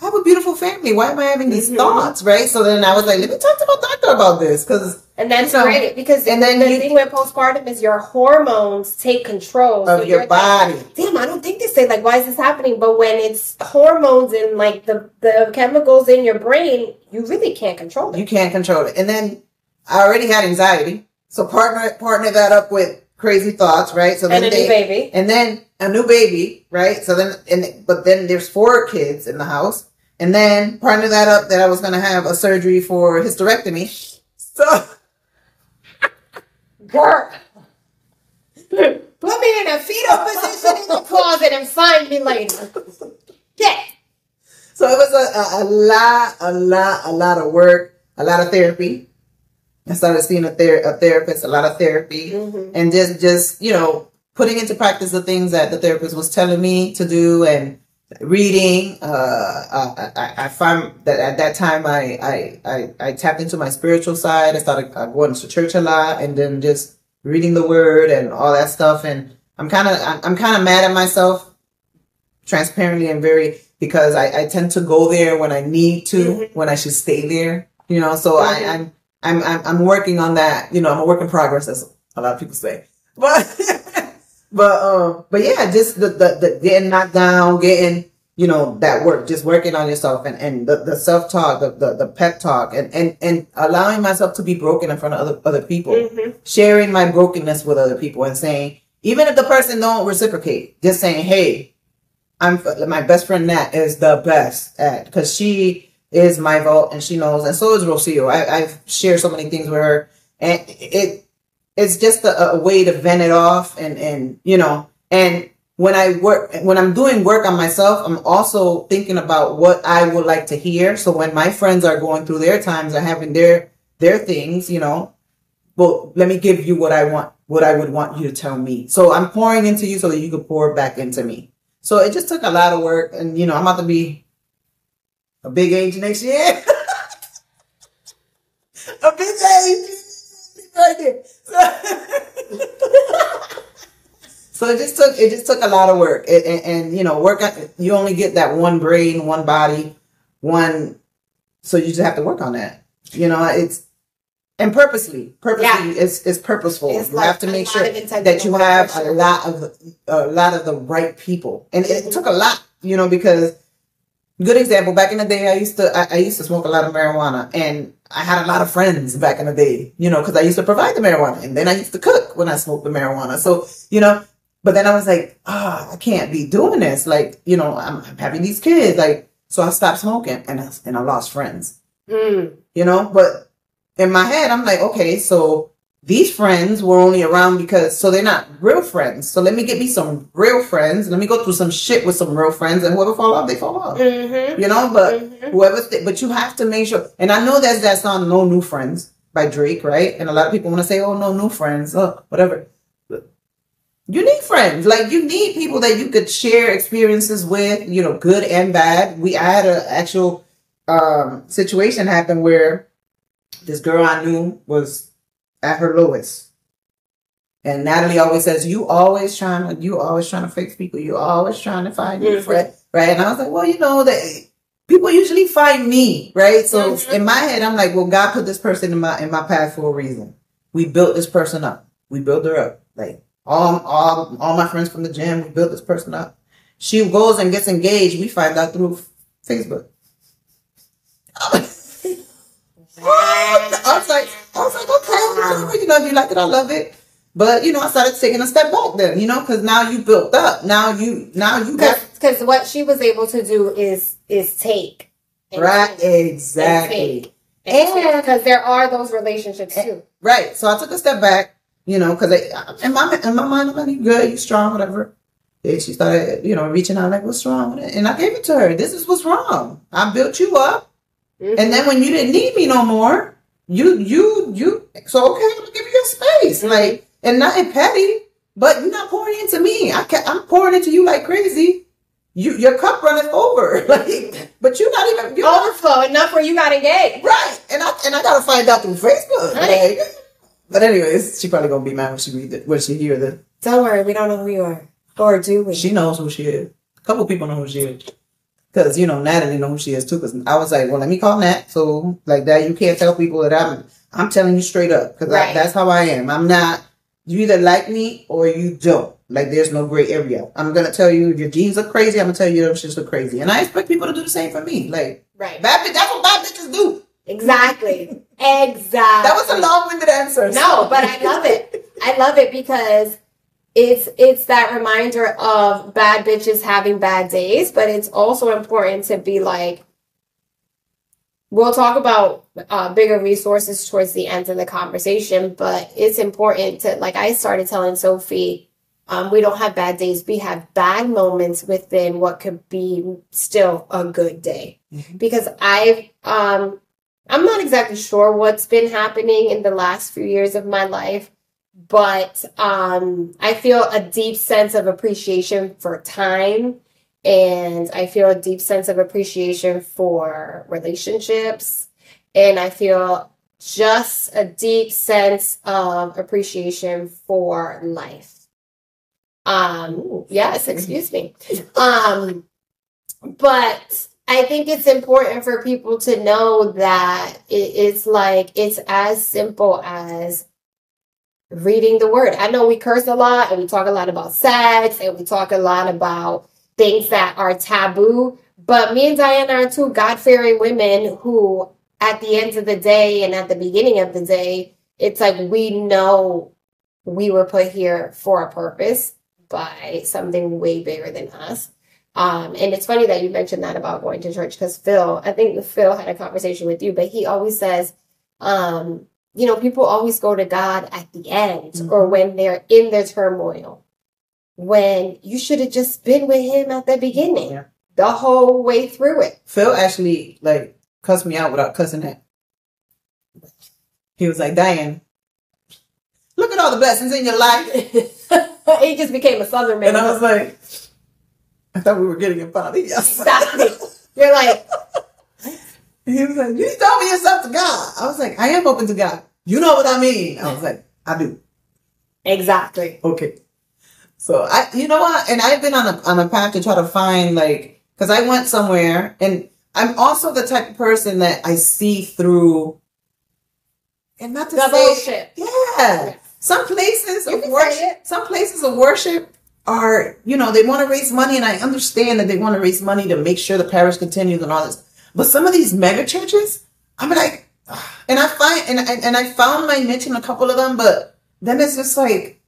I have a beautiful family. Why am I having these Mhm. thoughts? Right. So then I was like, let me talk to my doctor about this because and that's So- great because and then the you- thing with postpartum is your hormones take control of So your body. Like, Damn, I don't think they say like why is this happening? But when it's hormones and like the the chemicals in your brain, you really can't control it. You can't control it. And then I already had anxiety. So partner, partner that up with crazy thoughts. Right. So then And a they, new baby. and then a new baby, right? So then, and but then there's four kids in the house, and then partner that up that I was gonna have a surgery for hysterectomy. So Girl. Put me in a fetal position in the closet and find me later. Yeah. So it was a, a, a lot, a lot, a lot of work, a lot of therapy. I started seeing a, ther- a therapist, a lot of therapy, Mhm. and just just you know putting into practice the things that the therapist was telling me to do and reading. Uh, I, I, I find that at that time I, I I I tapped into my spiritual side. I started uh, going to church a lot, and then just reading the word and all that stuff. And I'm kind of I'm kind of mad at myself, transparently and very because I, I tend to go there when I need to, Mhm. when I should stay there. You know, so Mhm. I, I'm I'm I'm I'm working on that. You know, I'm a work in progress, as a lot of people say. But but um but yeah, just the, the the getting knocked down, getting you know that work, just working on yourself and and the, the self talk, the, the the pep talk, and and and allowing myself to be broken in front of other other people, Mhm. sharing my brokenness with other people, and saying even if the person don't reciprocate, just saying, hey, I'm my best friend Nat is the best at because she is my vote and she knows, and so is Rocio. I, I've shared so many things with her, and it it's just a, a way to vent it off, and and you know, and when I work when I'm doing work on myself, I'm also thinking about what I would like to hear. So when my friends are going through their times or having their their things, you know, well, let me give you what I want, what I would want you to tell me. So I'm pouring into you so that you could pour back into me. So it just took a lot of work, and you know, I'm about to be a big age next year. a big age, right there. So, it just took it just took a lot of work, and, and, and you know, work. on- You only get that one brain, one body, one. So you just have to work on that. You know, it's and purposely, purposely, Yeah. it's it's purposeful. It's you like have to make sure that you have a lot of a lot of the right people, and it, took a lot, you know, because good example. Back in the day, I used to I, I used to smoke a lot of marijuana, and I had a lot of friends back in the day, you know, because I used to provide the marijuana, and then I used to cook when I smoked the marijuana. So you know, but then I was like, ah, I can't be doing this. Like, you know, I'm, I'm having these kids, like, so I stopped smoking, and I, and I lost friends Mm. you know but in my head i'm like okay so these friends were only around because so they're not real friends. So let me get me some real friends. Let me go through some shit with some real friends and whoever fall off they fall off. Mm-hmm. you know but Mhm. whoever th- but you have to make sure and i know that's that song no new friends by drake right? And a lot of people want to say oh no new friends oh whatever. You need friends. Like you need people that you could share experiences with you know good and bad. We i had an actual um situation happen where this girl i knew was at her lowest and Natalie always says, "You always trying to, you always trying to fix people. You always trying to find your friend, right?" And I was like, "Well, you know that people usually find me, right?" So Mhm. in my head, I'm like, "Well, God put this person in my in my path for a reason. We built this person up. We built her up. Like all all all my friends from the gym, we built this person up. She goes and gets engaged. We find out through Facebook. I was like, I was like, You know, if you like it, I love it. But you know, I started taking a step back then. You know, because now you built up. Now you, now you got Because what she was able to do is is take. right, take exactly. And because there are those relationships too. right. So I took a step back. You know, because in my in my mind, I'm like, you good, you strong, whatever. And she started, you know, reaching out like, what's wrong? And I gave it to her. This is what's wrong. I built you up. Mhm. And then when you didn't need me no more, you you you so okay, I'm gonna give you your space. Like and not in petty, but you're not pouring into me. I can I'm pouring into you like crazy. You your cup running over. Like but you're not even you're not- overflow enough where you got engaged. right. And I and I gotta find out through Facebook. Right. Like but anyways, she probably gonna be mad when she read when she hear the Don't worry, we don't know who you are. Or do we? she knows who she is. A couple people know who she is. Cause you know Natalie know who she is too. Cause I was like, well, let me call Nat. So like that, you can't tell people that I'm. I'm telling you straight up. Cause I, Right. that's how I am. I'm not. You either like me or you don't. Like there's no gray area. I'm gonna tell you if your jeans look crazy. I'm gonna tell you them shits look crazy, and I expect people to do the same for me. Like right. bad bitch. That's what bad bitches do. Exactly. Exactly. That was a long-winded answer. No, but I love it. I love it because it's it's that reminder of bad bitches having bad days, but it's also important to be like we'll talk about uh, bigger resources towards the end of the conversation, but it's important to like I started telling Sophie, um, we don't have bad days, we have bad moments within what could be still a good day. Mhm. Because I've um I'm not exactly sure what's been happening in the last few years of my life, but um, I feel a deep sense of appreciation for time. And I feel a deep sense of appreciation for relationships. And I feel just a deep sense of appreciation for life. Um, yes, excuse me. Um, but I think it's important for people to know that it's like it's as simple as reading the word. I know we curse a lot and we talk a lot about sex and we talk a lot about things that are taboo, but me and Diana are two God fearing women who, at the end of the day and at the beginning of the day, it's like we know we were put here for a purpose by something way bigger than us. Um, and it's funny that you mentioned that about going to church because Phil, I think Phil had a conversation with you, but he always says, um, you know, people always go to God at the end mm-hmm. or when they're in their turmoil, when you should have just been with Him at the beginning, yeah. the whole way through it. Phil actually like cussed me out without cussing at. He was like, Diane, look at all the blessings in your life. he just became a southern man. And I was like, I thought we were getting in front Yes. Exactly. You're like, he was like, you told me yourself to God. I was like, I am open to God. You know what I mean? I was like, I do. Exactly. Okay. So I, you know what? And I've been on a, on a path to try to find like, cause I went somewhere and I'm also the type of person that I see through and not to the say, bullshit. Yeah. Some places you of worship, some places of worship are, you know, they want to raise money, and I understand that they want to raise money to make sure the parish continues and all this. But some of these mega churches, I'm like, and I find, and I, and I found my niche in a couple of them, but then it's just like,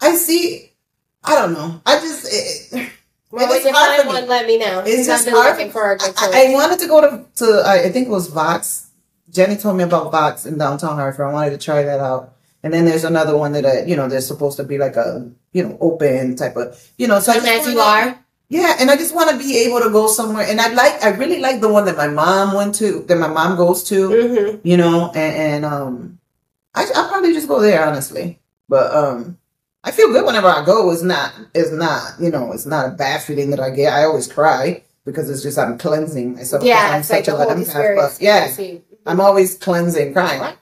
I see, I don't know, I just. It, well, when you find one, let me know. It's just hard. For a I, I, wanted to go to, to I think it was Vox. Jenny told me about Vox in downtown Hartford. I wanted to try that out. And then there's another one that, uh, you know, there's supposed to be like a, you know, open type of, you know, so and I just you are. Yeah, and I just want to be able to go somewhere. And I like, I really like the one that my mom went to, that my mom goes to, mm-hmm. you know, and, and um, I, I'll probably just go there, honestly. But um, I feel good whenever I go. It's not, it's not, you know, it's not a bad feeling that I get. I always cry because it's just I'm cleansing myself. Yeah, I'm it's such like a Holy But yeah, I'm always cleansing, crying.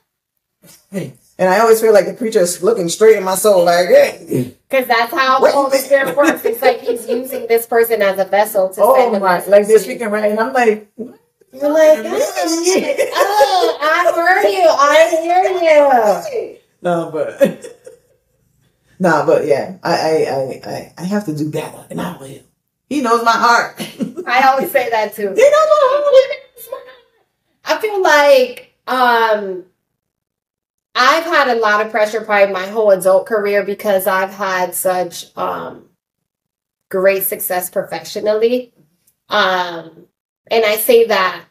And I always feel like the preacher is looking straight in my soul, like, hey. Because that's how the Holy Spirit works. It's like he's using this person as a vessel to oh send my, like they're speaking right, and I'm like, you're like, oh, I heard you. I hear you. No, but no, but yeah, I, I, I, I have to do better, and I will. He knows my heart. I always say that too. He knows my heart. I feel like um I've had a lot of pressure probably my whole adult career because I've had such um, great success professionally. Um, and I say that,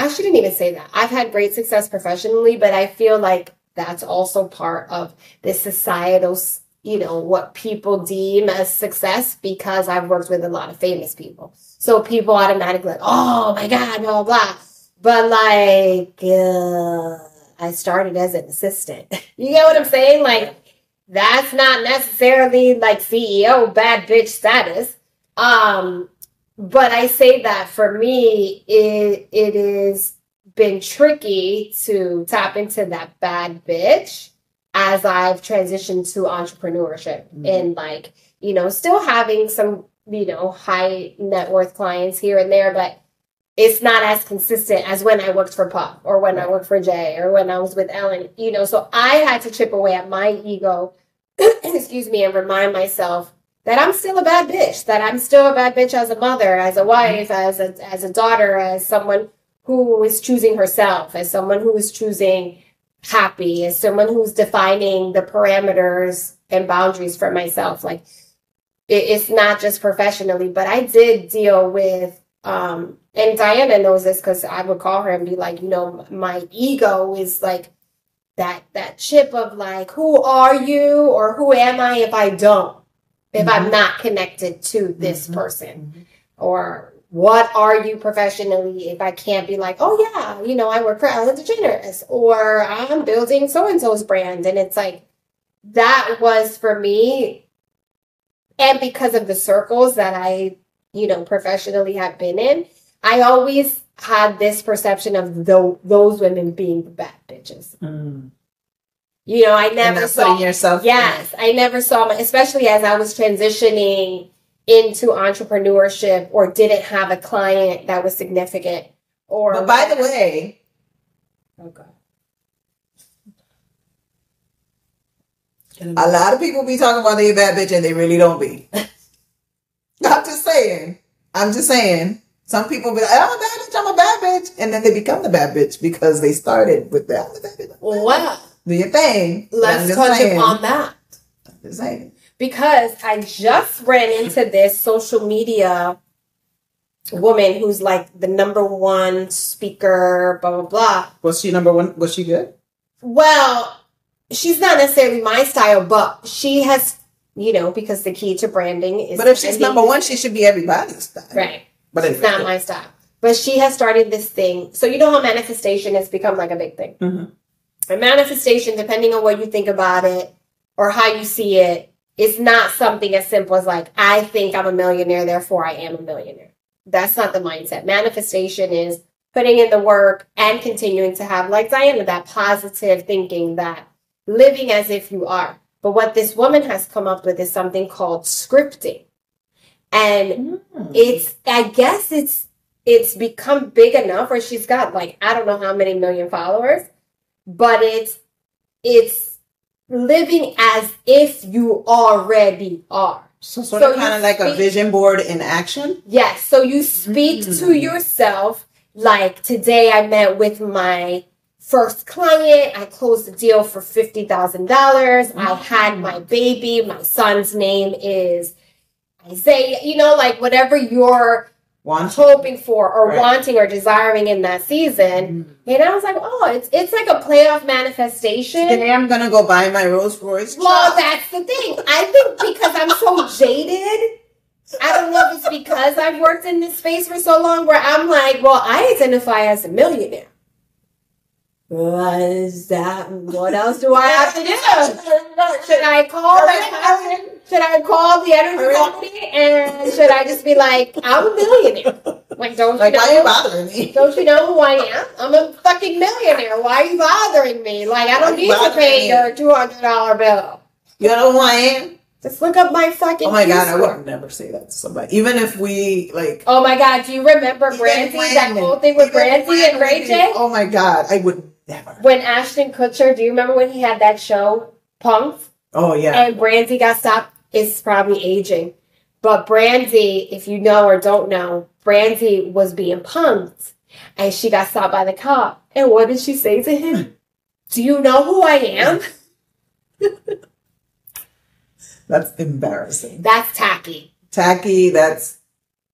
I shouldn't even say that. I've had great success professionally, but I feel like that's also part of the societal, you know, what people deem as success because I've worked with a lot of famous people. So people automatically like, oh my God, blah, blah, blah. But like, uh, I started as an assistant. you get what I'm saying? Like, that's not necessarily like CEO bad bitch status. Um, but I say that for me, it it is been tricky to tap into that bad bitch as I've transitioned to entrepreneurship mm-hmm. and like, you know, still having some, you know, high net worth clients here and there, but it's not as consistent as when I worked for Puff or when I worked for Jay or when I was with Ellen, you know. So I had to chip away at my ego, excuse me, and remind myself that I'm still a bad bitch, that I'm still a bad bitch as a mother, as a mm-hmm. wife, as a, as a daughter, as someone who is choosing herself, as someone who is choosing happy, as someone who's defining the parameters and boundaries for myself. Like it, it's not just professionally, but I did deal with um, and Diana knows this because I would call her and be like, you know, my ego is like that that chip of like, who are you or who am I if I don't, if mm-hmm. I'm not connected to this mm-hmm. person, mm-hmm. or what are you professionally if I can't be like, oh yeah, you know, I work for Ellen DeGeneres or I'm building so and so's brand. And it's like, that was for me. And because of the circles that I, you know, professionally have been in, I always had this perception of tho- those women being the bad bitches. Mm. You know, I never saw. yourself. Yes, I never saw my, especially as I was transitioning into entrepreneurship or didn't have a client that was significant. Or But by the way, oh God. a lot of people be talking about they a bad bitch and they really don't be. I'm just saying. I'm just saying. Some people be like, I'm a bad bitch, I'm a bad bitch. And then they become the bad bitch because they started with that. I'm a bad bitch, I'm a bad bitch. Well, Do your thing. Let's touch saying. upon that. I'm just saying. because I just ran into this social media woman who's like the number one speaker, blah, blah, blah. Was she number one? Was she good? Well, she's not necessarily my style, but she has, you know, because the key to branding is. But if she's number one, she should be everybody's style. Right. But It's anyway. not my style. But she has started this thing. So you know how manifestation has become like a big thing. Mhm. And manifestation, depending on what you think about it or how you see it, it's not something as simple as like, I think I'm a millionaire, therefore I am a millionaire. That's not the mindset. Manifestation is putting in the work and continuing to have, like Diana, that positive thinking, that living as if you are. But what this woman has come up with is something called scripting. And Mm. it's I guess it's it's become big enough where she's got like I don't know how many million followers, but it's it's living as if you already are. So sort So of kind of like a vision board in action. Yes, so you speak to Mm. yourself like today I met with my first client, I closed a deal for $50,000. I mm-hmm. had my baby, my son's name is Isaiah, you know, like whatever you're Want hoping for or Right. wanting or desiring in that season. Mm-hmm. And I was like, oh, it's it's like a playoff manifestation. Today I'm gonna go buy my Rolls Royce. Well, that's the thing. I think because I'm so jaded, I don't know if it's because I've worked in this space for so long where I'm like, well, I identify as a millionaire. What is that? What else do I have to do? Should I call the should I call the energy company and should I just be like, I'm a millionaire? Like, don't like you why are you know? bothering me? Don't you know who I am? I'm a fucking millionaire. Why are you bothering me? Like, I don't need to pay your two hundred dollar bill. You know who I am? Just look up my fucking. Oh my god, I Q-score. would never say that to somebody. Even if we like Oh my god, do you remember Brandy? That whole thing with Brandy and Ray J? Oh my god, I would never. When Ashton Kutcher, do you remember when he had that show, Punked? Oh yeah. And Brandy got stopped. It's probably aging. But Brandy, if you know or don't know, Brandy was being punked. And she got stopped by the cop. And what did she say to him? Do you know who I am? That's embarrassing. That's tacky. Tacky, that's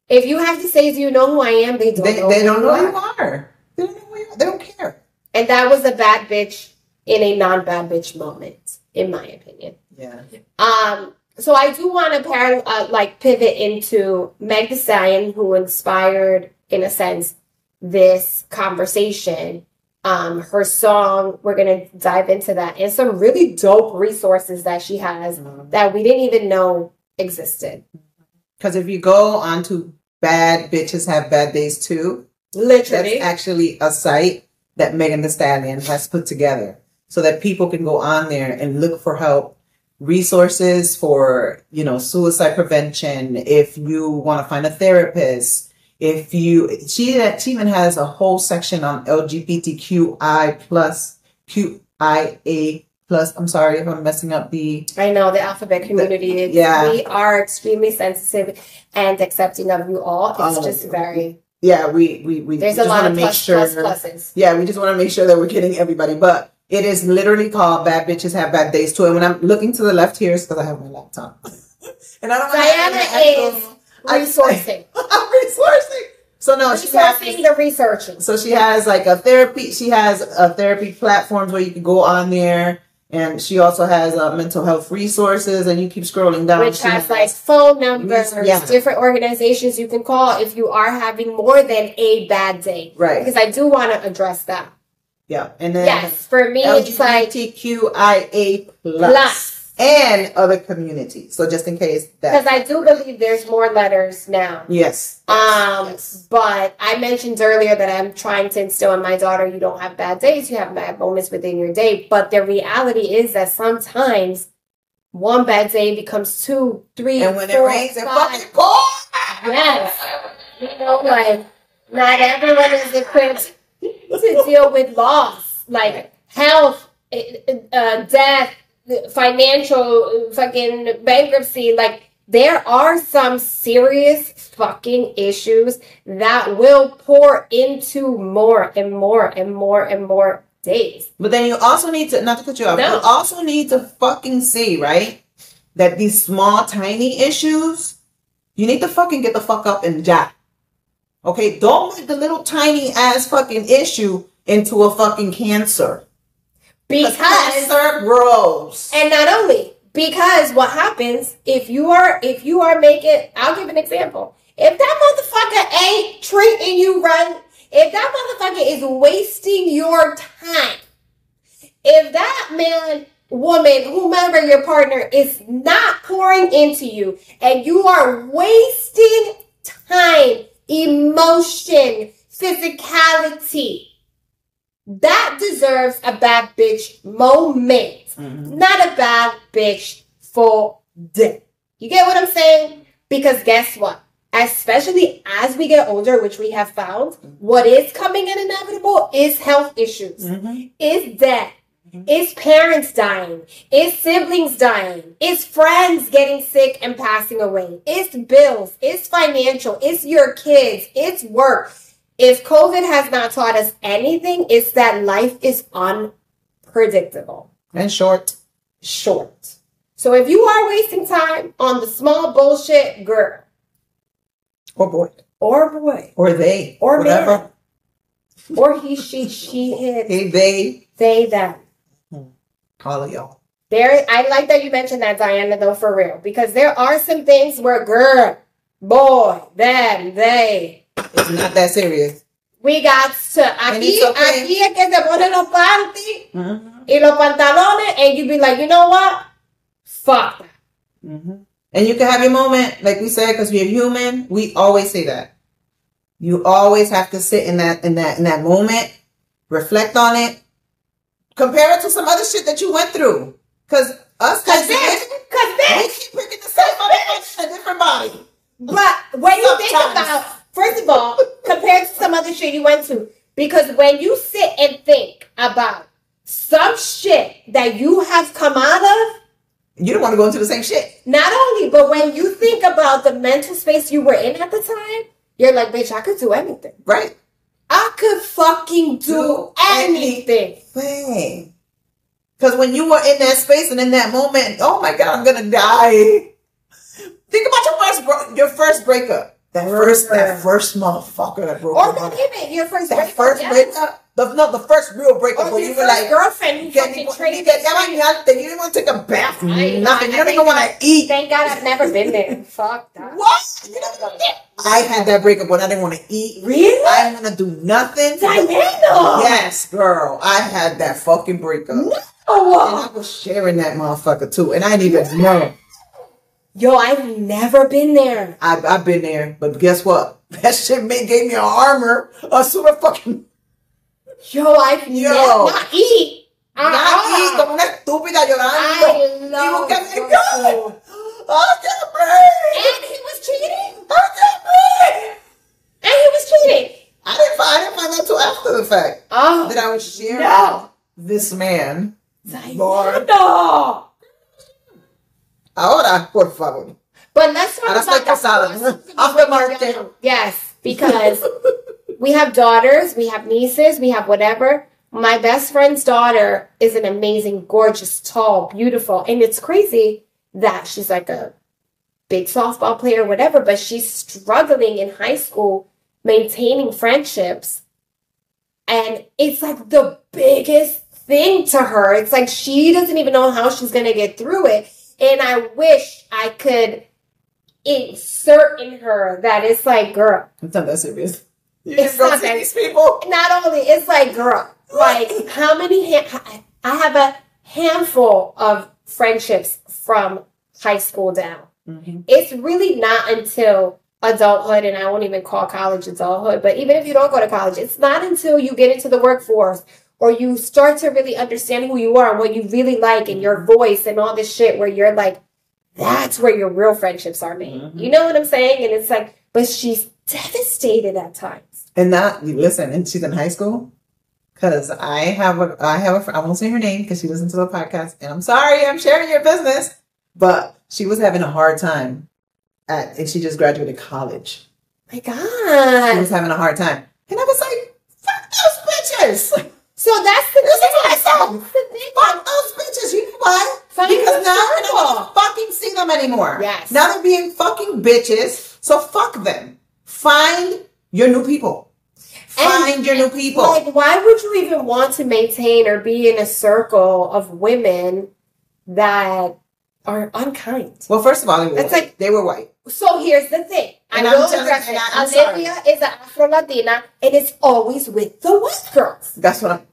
If you have to say, do you know who I am? They don't they, know they who don't you know are. who you are. They don't know who you are. They don't care. And that was a bad bitch in a non bad bitch moment, in my opinion. Yeah. Um, so I do want to par- uh, like pivot into Meg Thee Stallion, who inspired, in a sense, this conversation. Um, her song, we're gonna dive into that, and some really dope resources that she has that we didn't even know existed. Because if you go onto bad bitches have bad days too, that's Literally, actually a site that Megan Thee Stallion has put together so that people can go on there and look for help, resources for, you know, suicide prevention. If you want to find a therapist, if you, she, she even has a whole section on LGBTQI plus, QIA plus. I'm sorry if I'm messing up the, I know the alphabet community. It's, Yeah. we are extremely sensitive and accepting of you all. It's Oh. just very. yeah, we, we, we There's a just lot wanna of make plus, sure. plus, pluses. Yeah, we just want to make sure that we're getting everybody. But it is literally called Bad Bitches Have Bad Days too. And when I'm looking to the left here, it's because I have my laptop. and I don't Diana is resourcing. I'm resourcing. So no, she has Resourcing the researching. so she has like a therapy. She has a therapy platforms where you can go on there And she also has uh, mental health resources, and you keep scrolling down. which she has like phone numbers, Yeah. different organizations you can call if you are having more than a bad day. Right. Because I do want to address that. yeah, and then Yes, for me, it's like LGBTQIA plus, plus. And other communities. So just in case that Because I do believe there's more letters now. yes, Um, yes. but I mentioned earlier that I'm trying to instill in my daughter you don't have bad days, you have bad moments within your day. But the reality is that sometimes one bad day becomes two, three, and when it four, rains, it fucking pours. Yes. You know, like not everyone is equipped to deal with loss, like health, eh, uh, death, financial, fucking bankruptcy. Like there are some serious fucking issues that will pour into more and more and more and more days. But then you also need to, not to cut you off, No. you also need to fucking see, right? That these small, tiny issues, you need to fucking get the fuck up and jack. Okay? Don't make the little tiny ass fucking issue into a fucking cancer. Because cancer grows. And not only because what happens if you are if you are making I'll give an example. If that motherfucker ain't treating you right, if that motherfucker is wasting your time, if that man, woman, whomever your partner is not pouring into you and you are wasting time, emotion, physicality, that deserves a bad bitch moment. Not a bad bitch for day. You get what I'm saying? Because guess what? Especially as we get older, which we have found, what is coming and inevitable is health issues, Mhm. is death, is parents dying, is siblings dying, is friends getting sick and passing away, it's bills, it's financial, it's your kids, it's work. If COVID has not taught us anything, it's that life is unpredictable And short. short. So if you are wasting time on the small bullshit, girl Or boy. or boy Or they. or whatever. man or he, she, she, it, Hey, they. they, them. Hmm. All of y'all. There, I like that you mentioned that, Diana, though, for real, because there are some things where girl, boy, them, they. It's not that serious. We got to aquí, okay. aquí es que se ponen los panties Mhm. y los pantalones, and you be like, you know what? Fuck that. hmm And you can have your moment, like we said, because we're human. We always say that. You always have to sit in that in that in that moment, reflect on it, compare it to some other shit that you went through. Because us, Cause bitch, men, cause we keep picking the same motherfucker a different body. But when you think about, first of all, compared to some other shit you went to, because when you sit and think about some shit that you have come out of, You don't want to go into the same shit, not only, but when you think about the mental space you were in at the time, you're like, bitch, I could do anything. right? I could fucking do Do anything. Thing. Because when you were in that space and in that moment, oh my god, I'm gonna die. Think about your first bro- your first breakup. That first that first motherfucker that broke up. Or your heart. even your first That breakup, first breakup. The, no, the first real breakup Or where you were like, girlfriend que fucking ni te te you didn't want to take a bath, I- nothing. You don't even want to eat. Thank God I've never been there. Fuck that. What? You that. I had that breakup when I didn't want to eat. Really? I didn't want to do nothing. Diana! Yes, girl. I had that fucking breakup. No. And I was sharing that motherfucker too. And I didn't even know. Yo, I've never been there. I, I've been there. But guess what? That shit made, gave me an armor. A super fucking. Yo, I've Yo. never not eat. Not uh-uh. eat Uh-uh. como una estúpida llorando. I Y love buscando your el gun. I can't breathe. And he was cheating. I can't breathe. And he was cheating. I didn't find, I didn't find out till after the fact Oh, that I was sharing No. this man. Diana. Ahora, por favor. But let's talk Ahora about estoy casada. Off the market. Yes, because we have daughters, we have nieces, we have whatever. My best friend's daughter is an amazing, gorgeous, tall, beautiful, and it's crazy that she's like a big softball player, whatever, but she's struggling in high school maintaining friendships. And it's like the biggest thing to her. It's like she doesn't even know how she's gonna get through it. And I wish I could insert in her that it's like, girl, It's not that serious. You It's just not see that- these people. not only it's like girl like how many ha- i have a handful of friendships from high school down mm-hmm. it's really not until adulthood and i won't even call college adulthood but even if you don't go to college it's not until you get into the workforce or you start to really understand who you are and what you really like and your voice and all this shit where you're like that's where your real friendships are made Mhm. you know what i'm saying and it's like but she's devastated at times And not you listen, and she's in high school. Cause I have a I have a fr- I won't say her name because she listens to the podcast, and I'm sorry I'm sharing your business, but she was having a hard time at and she just graduated college. my God. She was having a hard time, and I was like, "Fuck those bitches! So that's the is thing. myself. That's the. Fuck those bitches! You know why? Find because now I don't circle. want to fucking see them anymore. Yes. Now they're being fucking bitches. So fuck them. Find your new people. Find And- your new people. Like, why would you even want to maintain or be in a circle of women that are unkind? Well, first of all, they were It's white. like- they were white. So here's the thing. And I will address it. I'm sorry. Olivia is an Afro Latina, and it's always with the white girls. That's what I'm.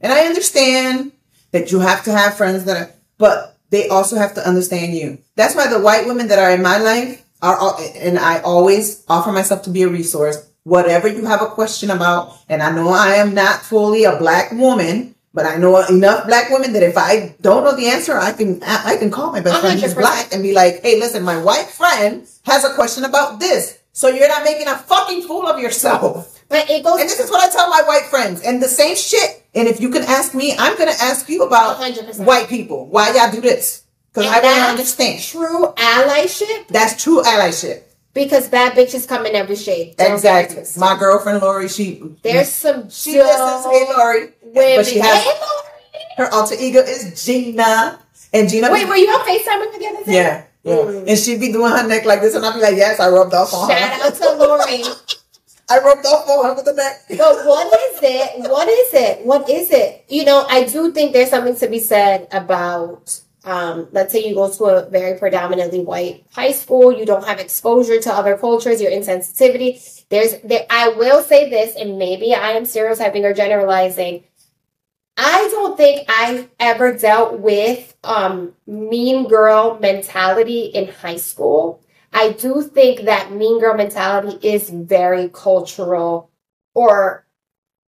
And I understand that you have to have friends that are, but they also have to understand you. That's why the white women that are in my life are, all, and I always offer myself to be a resource. Whatever you have a question about, and I know I am not fully a black woman, but I know enough black women that if I don't know the answer, I can I can call my best friend who's black and be like, "Hey, listen, my white friend has a question about this." So you're not making a fucking fool of yourself. But it goes And this is what I tell my white friends. And the same shit. And if you can ask me, I'm gonna ask you about 100%. white people. Why y'all do this? Because I want to understand. true allyship That's true allyship. because bad bitches come in every shade. Don't Exactly. My girlfriend Lori, she There's some she listens. Hey Lori, women. but she has Hey, Lori. her alter ego is Gina, and Gina. Wait, were you on FaceTime with her the other day? yeah, yeah. Mm. And she'd be doing her neck like this, and I'd be like, yes, I rubbed off on her. Shout her. out to Lori. I rubbed off on her with the neck. But what is it? What is it? What is it? You know, I do think there's something to be said about, um, let's say you go to a very predominantly white high school, you don't have exposure to other cultures, your insensitivity. There's, there, I will say this, and maybe I am stereotyping or generalizing. I don't think I've ever dealt with um, mean girl mentality in high school. I do think that mean girl mentality is very cultural or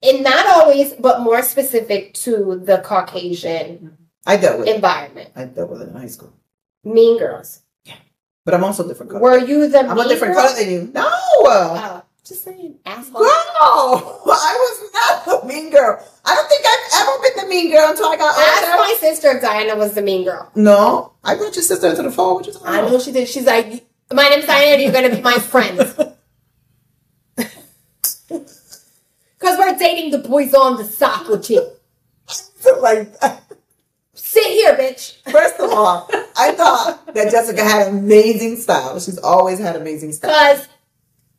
and not always, but more specific to the Caucasian I dealt with it. environment. I dealt with it in high school, Mean girls. Yeah. But I'm also different color. Were you the I'm a different girl? color than you. No. Oh, just saying, asshole. Girl, I was not a mean girl. I don't think I've ever been the mean girl until I got Ask older. my sister if Diana was the mean girl. No, I brought your sister into the phone. What you talking I know she did. She's like, my name's Diana. You're gonna be my friend. Cause we're dating the boys on the soccer team. like, Sit here, bitch. first of all, I thought that Jessica had amazing style. She's always had amazing style. Cause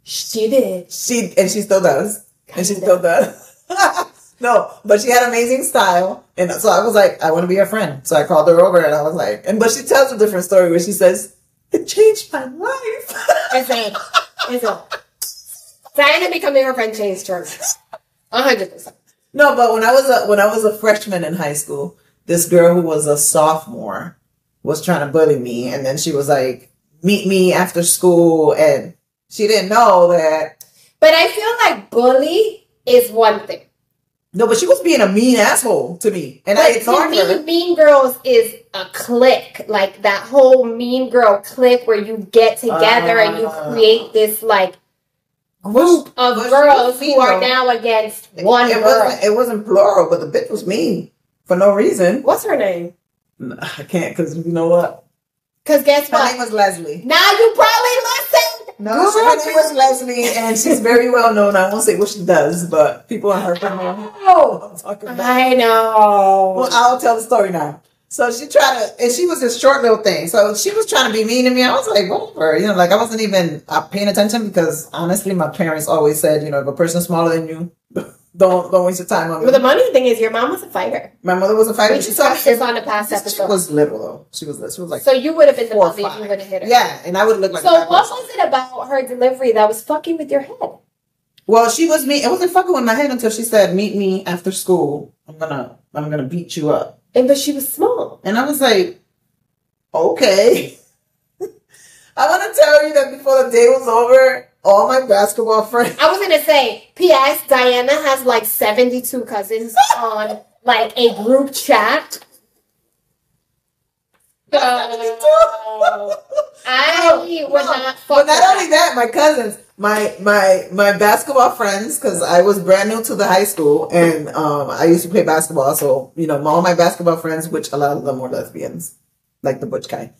she did. She and she still does, and she still does. no, but she had amazing style, and so I was like, I want to be her friend. So I called her over, and I was like, and but she tells a different story where she says, "It changed my life." It's a, it's a. Diana becoming her friend changed her. A hundred percent. No, but when I was a when I was a freshman in high school, this girl who was a sophomore was trying to bully me, and then she was like, "Meet me after school," and she didn't know that. But I feel like bully is one thing. No, but she was being a mean asshole to me, and I But to ignored me, her. Mean Girls is a clique, like that whole Mean Girl clique where you get together and you Ah. create this like Group of girls who are now against one it girl. wasn't. It wasn't plural, but the bitch was mean for no reason. What's her name? I can't because you know what? Because guess what? Her name was Leslie. Now you probably listened. No, her name was Leslie, and she's very well known. I won't say what she does, but people in her family Oh, I'm talking about. I know. Well, I'll tell the story now. So she tried to, and she was this short little thing. So she was trying to be mean to me. I was like, whatever, you know, like I wasn't even uh, paying attention because honestly, my parents always said, you know, if a person's smaller than you, don't don't waste your time on me. But the money thing is, your mom was a fighter. My mother was a fighter. We She saw this on the past chick episode. was little though. She was she was like So you would have been the four if you would have hit her. Yeah, and I would look like. So what person. was it about her delivery that was fucking with your head? Well, she was me. It wasn't fucking with my head until she said, "Meet me after school. I'm gonna I'm gonna beat you up." And but she was small. And I was like, "Okay." I want to tell you that before the day was over, all my basketball friends. I was gonna say, P.S. Diana has like seventy-two cousins on like a group chat. So, I would not But not only that, my cousins, my my my basketball friends, because I was brand new to the high school, and um, I used to play basketball. So you know, all my basketball friends, which a lot of them were lesbians, like the butch guy,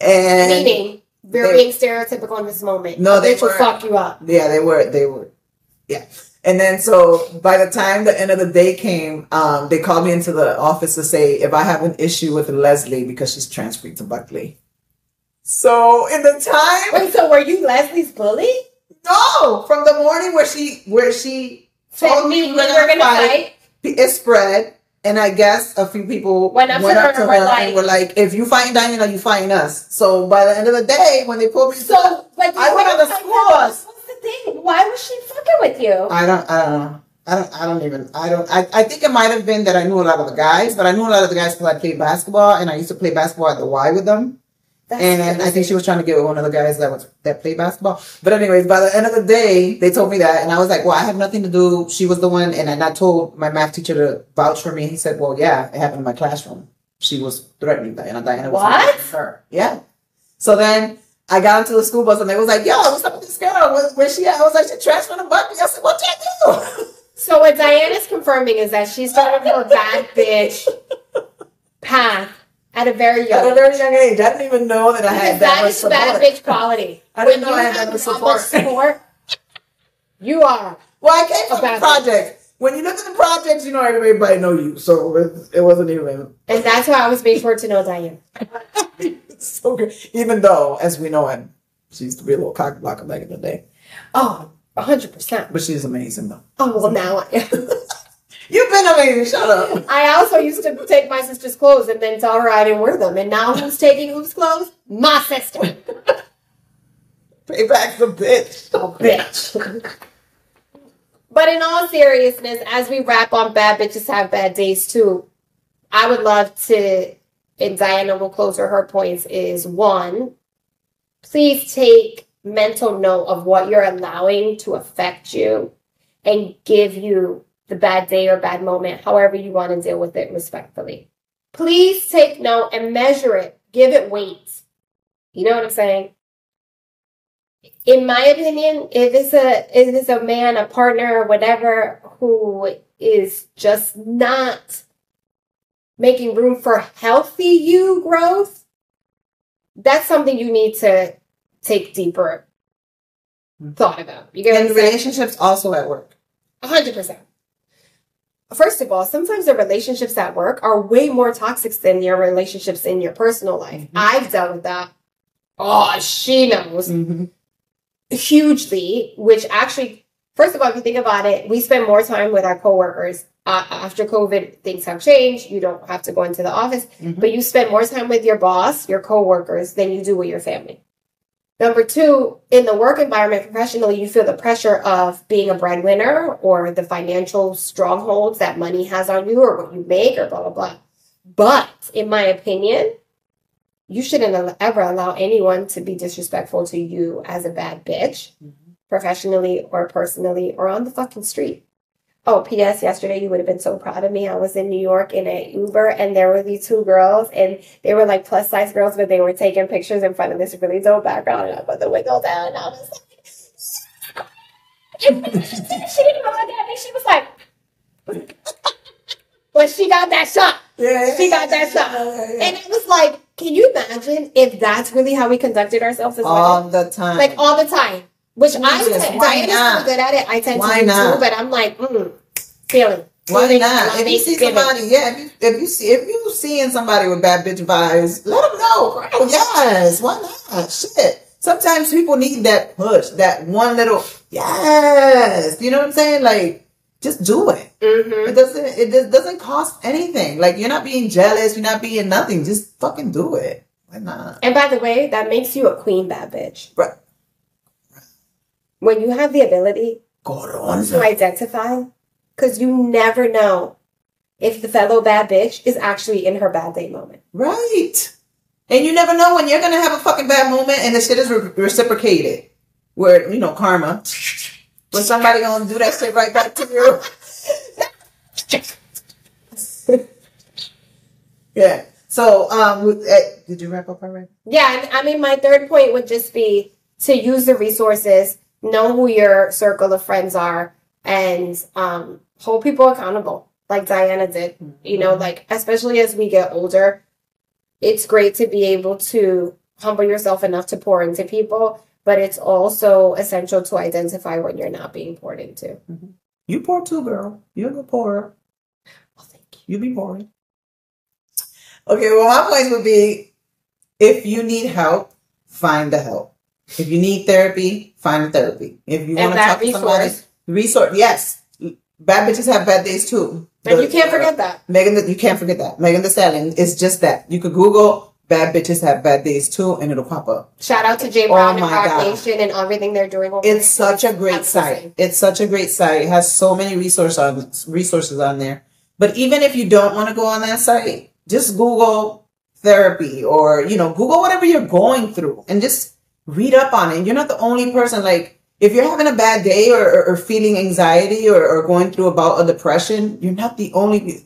and Meaning, we're They- being stereotypical in this moment. No, they will were- fuck you up. yeah, they were they were, yeah. And then so by the time the end of the day came, um, they called me into the office to say if I have an issue with Leslie because she's transferred to Buckley. So in the time Wait, so were you Leslie's bully? No, from the morning where she where she told me we were gonna fight. It spread, and I guess a few people Went up to her and were like- and were like, "If you find Diana, you find us." So by the end of the day, when they pulled me, to So, I went on the school. What's the thing? Why was she fucking with you? I don't, I don't know. I don't, I don't even, I don't, I, I think it might have been that I knew a lot of the guys, but I knew a lot of the guys because I played basketball and I used to play basketball at the Y with them. That's and I think she was trying to get with one of the guys that was that played basketball. But anyways, by the end of the day, they told me that, and I was like, "Well, I have nothing to do." She was the one, and I told my math teacher to vouch for me. He said, "Well, yeah, it happened in my classroom. She was threatening Diana. Diana was What? her. Yeah. So then I got into the school bus, and they was like, "Yo, what's up with this girl? Where, where's she at?" I was like, "She transferred to Buckley." I said, "What you do?" So what Diana's confirming is that she started her bad bitch path at a very young At a very young age, I didn't even know that I had that that much is bad support. bitch quality. I didn't When know I had that much support. support, you are. Well, I came from A the project. When you look at the projects, you know everybody know you, so it, it wasn't even And that's how I was made sure to know Diana. so good. Even though, as we know, and she used to be a little cock blocker back in the day, Oh, 100%. but she's amazing though. Oh, well, now I You've been amazing. Shut up. I also used to take my sister's clothes and then tell her I didn't wear them. And now who's taking whose clothes? My sister. Payback's a bitch. Oh, bitch. but in all seriousness, as we wrap on Bad Bitches Have Bad Days too, I would love to, and Diana will close her, her points is one, please take mental note of what you're allowing to affect you and give you the bad day or bad moment, however you want to deal with it respectfully. Please take note and measure it. Give it weight. You know what I'm saying? in my opinion, if it's a if it's a man, a partner, or whatever, who is just not making room for healthy you growth, that's something you need to take deeper thought about. You get And relationships also at work. hundred percent. First of all, sometimes the relationships at work are way more toxic than your relationships in your personal life. Mhm. I've dealt with that. Oh, she knows Mm-hmm. hugely, which actually, first of all, if you think about it, we spend more time with our coworkers. Uh, after COVID, things have changed. You don't have to go into the office, Mhm. but you spend more time with your boss, your coworkers, than you do with your family. Number two, in the work environment professionally, you feel the pressure of being a breadwinner or the financial strongholds that money has on you or what you make or blah, blah, blah. But in my opinion, you shouldn't ever allow anyone to be disrespectful to you as a bad bitch, mm-hmm. professionally or personally or on the fucking street. Oh, P.S. Yesterday, you would have been so proud of me. I was in New York in an Uber, and there were these two girls, and they were like plus size girls, but they were taking pictures in front of this really dope background. And I put the window down, and I was like, and she didn't know that, and she was like, when she got that shot, Yeah, she got that shot. and it was like, can you imagine if that's really how we conducted ourselves as all women? the time. Like all the time. Which I Jesus, tend, why Diana's not? so good at it. I tend Why to not? too, but I'm like, mm, feeling. Why Feeling, not? If you see somebody, yeah, if you, if you see if you seeing somebody with bad bitch vibes, let them know. Bro. Yes, why not? Shit. Sometimes people need that push, that one little yes. You know what I'm saying? Like just do it. Mm-hmm. It doesn't. It doesn't cost anything. Like you're not being jealous. You're not being nothing. Just fucking do it. Why not? And by the way, that makes you a queen bad bitch. Right. When you have the ability to identify, because you never know if the fellow bad bitch is actually in her bad day moment. Right. And you never know when you're gonna have a fucking bad moment and the shit is re- reciprocated. Where you know karma. When somebody gonna do that shit right back to you. yeah. So um, eh, did you wrap up already? Yeah, I mean, my third point would just be to use the resources, know who your circle of friends are, and um, hold people accountable, like Diana did. You know, like especially as we get older, it's great to be able to humble yourself enough to pour into people, but it's also essential to identify when you're not being poured into. You pour too, girl. You're good pourer. Oh, thank you. You be pouring. Okay, well, my points would be if you need help, find the help. If you need therapy, find the therapy. If you want to talk to somebody, resource. yes. Bad bitches have bad days too. And The- you can't forget that. Megan, the, you can't forget that. Megan Thee Stallion is just that. You could Google bad bitches have bad days too, and it'll pop up. Shout out to Jay Oh Brown and my Roc Nation and everything they're doing over It's there. such a great site. It's such a great site. It has so many resource on resources on there. But even if you don't want to go on that site, just Google therapy or you know Google whatever you're going through and just read up on it. You're not the only person. Like if you're having a bad day or, or, or feeling anxiety or, or going through a bout of depression, you're not the only.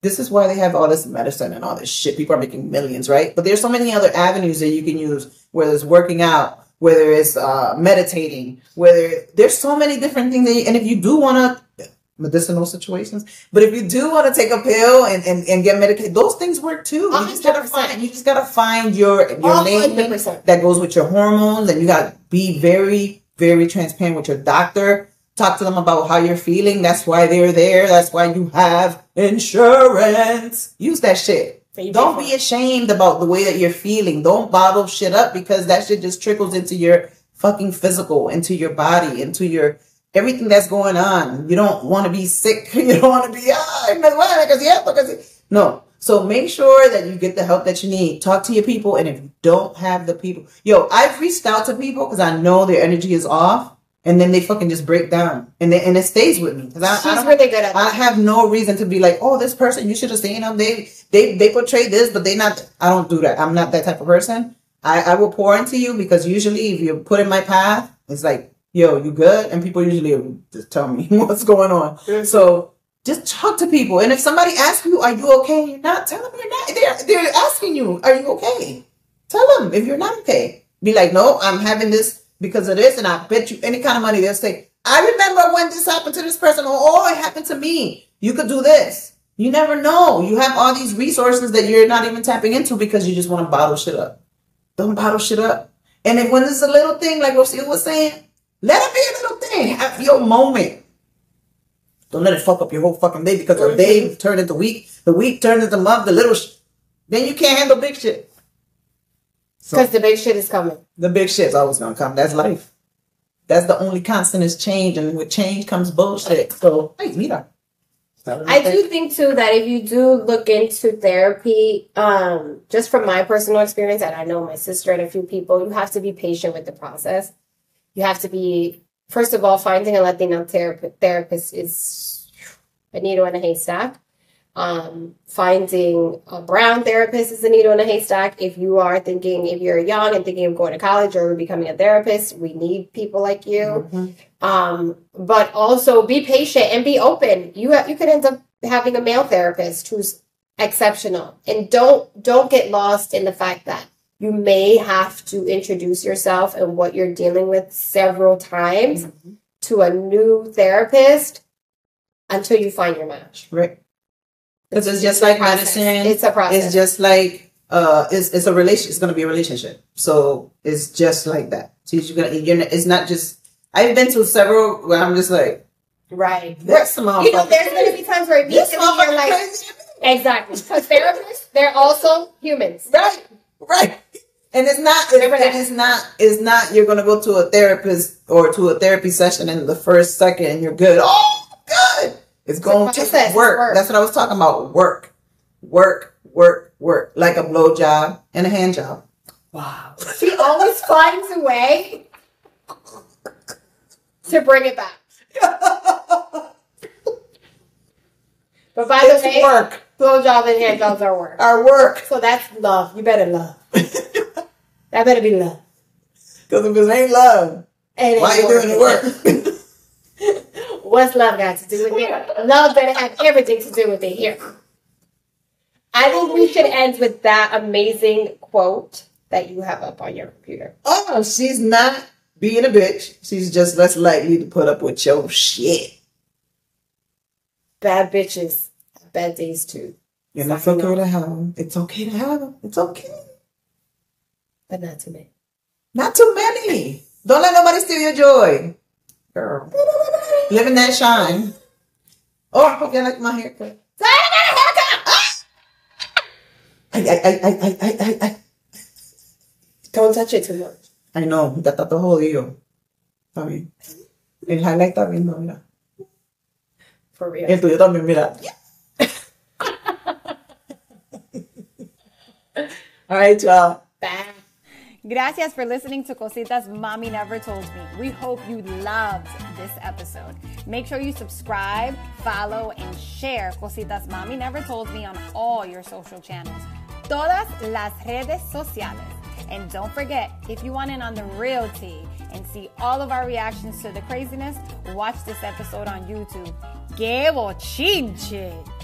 This is why they have all this medicine and all this shit. People are making millions, right? But there's so many other avenues that you can use, whether it's working out, whether it's uh, meditating, whether there's so many different things. That you, and if you do want to, medicinal situations, but if you do want to take a pill and, and, and get medicated, those things work too. You just gotta find, you just gotta find your, your lane that goes with your hormones and you gotta be very, very transparent with your doctor. Talk to them about how you're feeling. That's why they're there. That's why you have insurance. Use that shit. Don't be ashamed about the way that you're feeling. Don't bottle shit up because that shit just trickles into your fucking physical, into your body, into your everything that's going on. You don't want to be sick. You don't want to be ah, me duele que si esto, que si-" no. So make sure that you get the help that you need. Talk to your people, and if you don't have the people, yo, I've reached out to people because I know their energy is off, and then they fucking just break down, and they, and it stays with me because I, I don't really good at I have no reason to be like, oh, this person, you should have seen them. They they they portray this, but they not. I don't do that. I'm not that type of person. I I will pour into you because usually if you put in my path, it's like, yo, you good, and people usually just tell me what's going on. Mhm. So just talk to people, and if somebody asks you, are you okay? You're not. Tell them you're not. They're they're asking you, are you okay? Tell them if you're not okay. Be like, no, I'm having this because of this, and I bet you any kind of money they'll say, I remember when this happened to this person, or oh, it happened to me. You could do this. You never know. You have all these resources that you're not even tapping into because you just want to bottle shit up. Don't bottle shit up. And if when it's a little thing, like Rocio was saying, let it be a little thing. Have your moment. Don't let it fuck up your whole fucking day because the day turned into week, the week turned into month, the little sh- then you can't handle big shit. So Because the big shit is coming. the big shit's always gonna come. That's life. That's the only constant is change, and with change comes bullshit. So hey, mira. I do think too that if you do look into therapy, um, just from my personal experience, and I know my sister and a few people, you have to be patient with the process. You have to be, first of all, finding a Latino therap- therapist is a needle in a haystack. Um, finding a brown therapist is a needle in a haystack. If you are thinking, if you're young and thinking of going to college or becoming a therapist, we need people like you Mhm. um but also be patient and be open you ha- you could end up having a male therapist who's exceptional and don't don't get lost in the fact that you may have to introduce yourself and what you're dealing with several times Mm-hmm. to a new therapist until you find your match Right. Because it's just like process. medicine. it's a process It's just like uh, it's it's a relation. It's gonna be a relationship. So it's just like that. So you're gonna. You're. It's not just. I've been to several where I'm just like, right this motherfucker. you know there's going to be times where it this you and you're like crazy. exactly because therapists they're also humans Right, right. And it's not. It is not. It's not. You're gonna go to a therapist or to a therapy session, and the first second and you're good. Oh good. It's going to it's work. work. That's what I was talking about. Work, work, work, work. Like a blow job and a hand job. Wow. She always finds a way to bring it back. But by the It's way, work. blowjob and hand jobs are work. Our work. So that's love. You better love. That better be love. Because if it ain't love, it why you doing the work? What's love got to do with it? Love better have everything to do with it here. I think we should end with that amazing quote that you have up on your computer. oh, she's not being a bitch. She's just less likely to put up with your shit. Bad bitches have bad days too, And it's okay to have them. It's okay to have them. It's okay. But not too many. Not too many. Don't let nobody steal your joy. Girl. Live in that shine. Oh, I hope you like my haircut. Ay, ay, ay, ay, ay, ay, ay. Don't touch it too much. Ay, no, ya está todo jodido. Está bien. El highlight está bien, no, mira. For real. El tuyo también, mira. All right, y'all. Bad. Gracias for listening to Cositas Mami Never Told Me. We hope you loved this episode. Make sure you subscribe, follow, and share Cositas Mami Never Told Me on all your social channels. Todas las redes sociales. And don't forget, if you want in on the real tea and see all of our reactions to the craziness, watch this episode on YouTube. ¡Qué bochinche!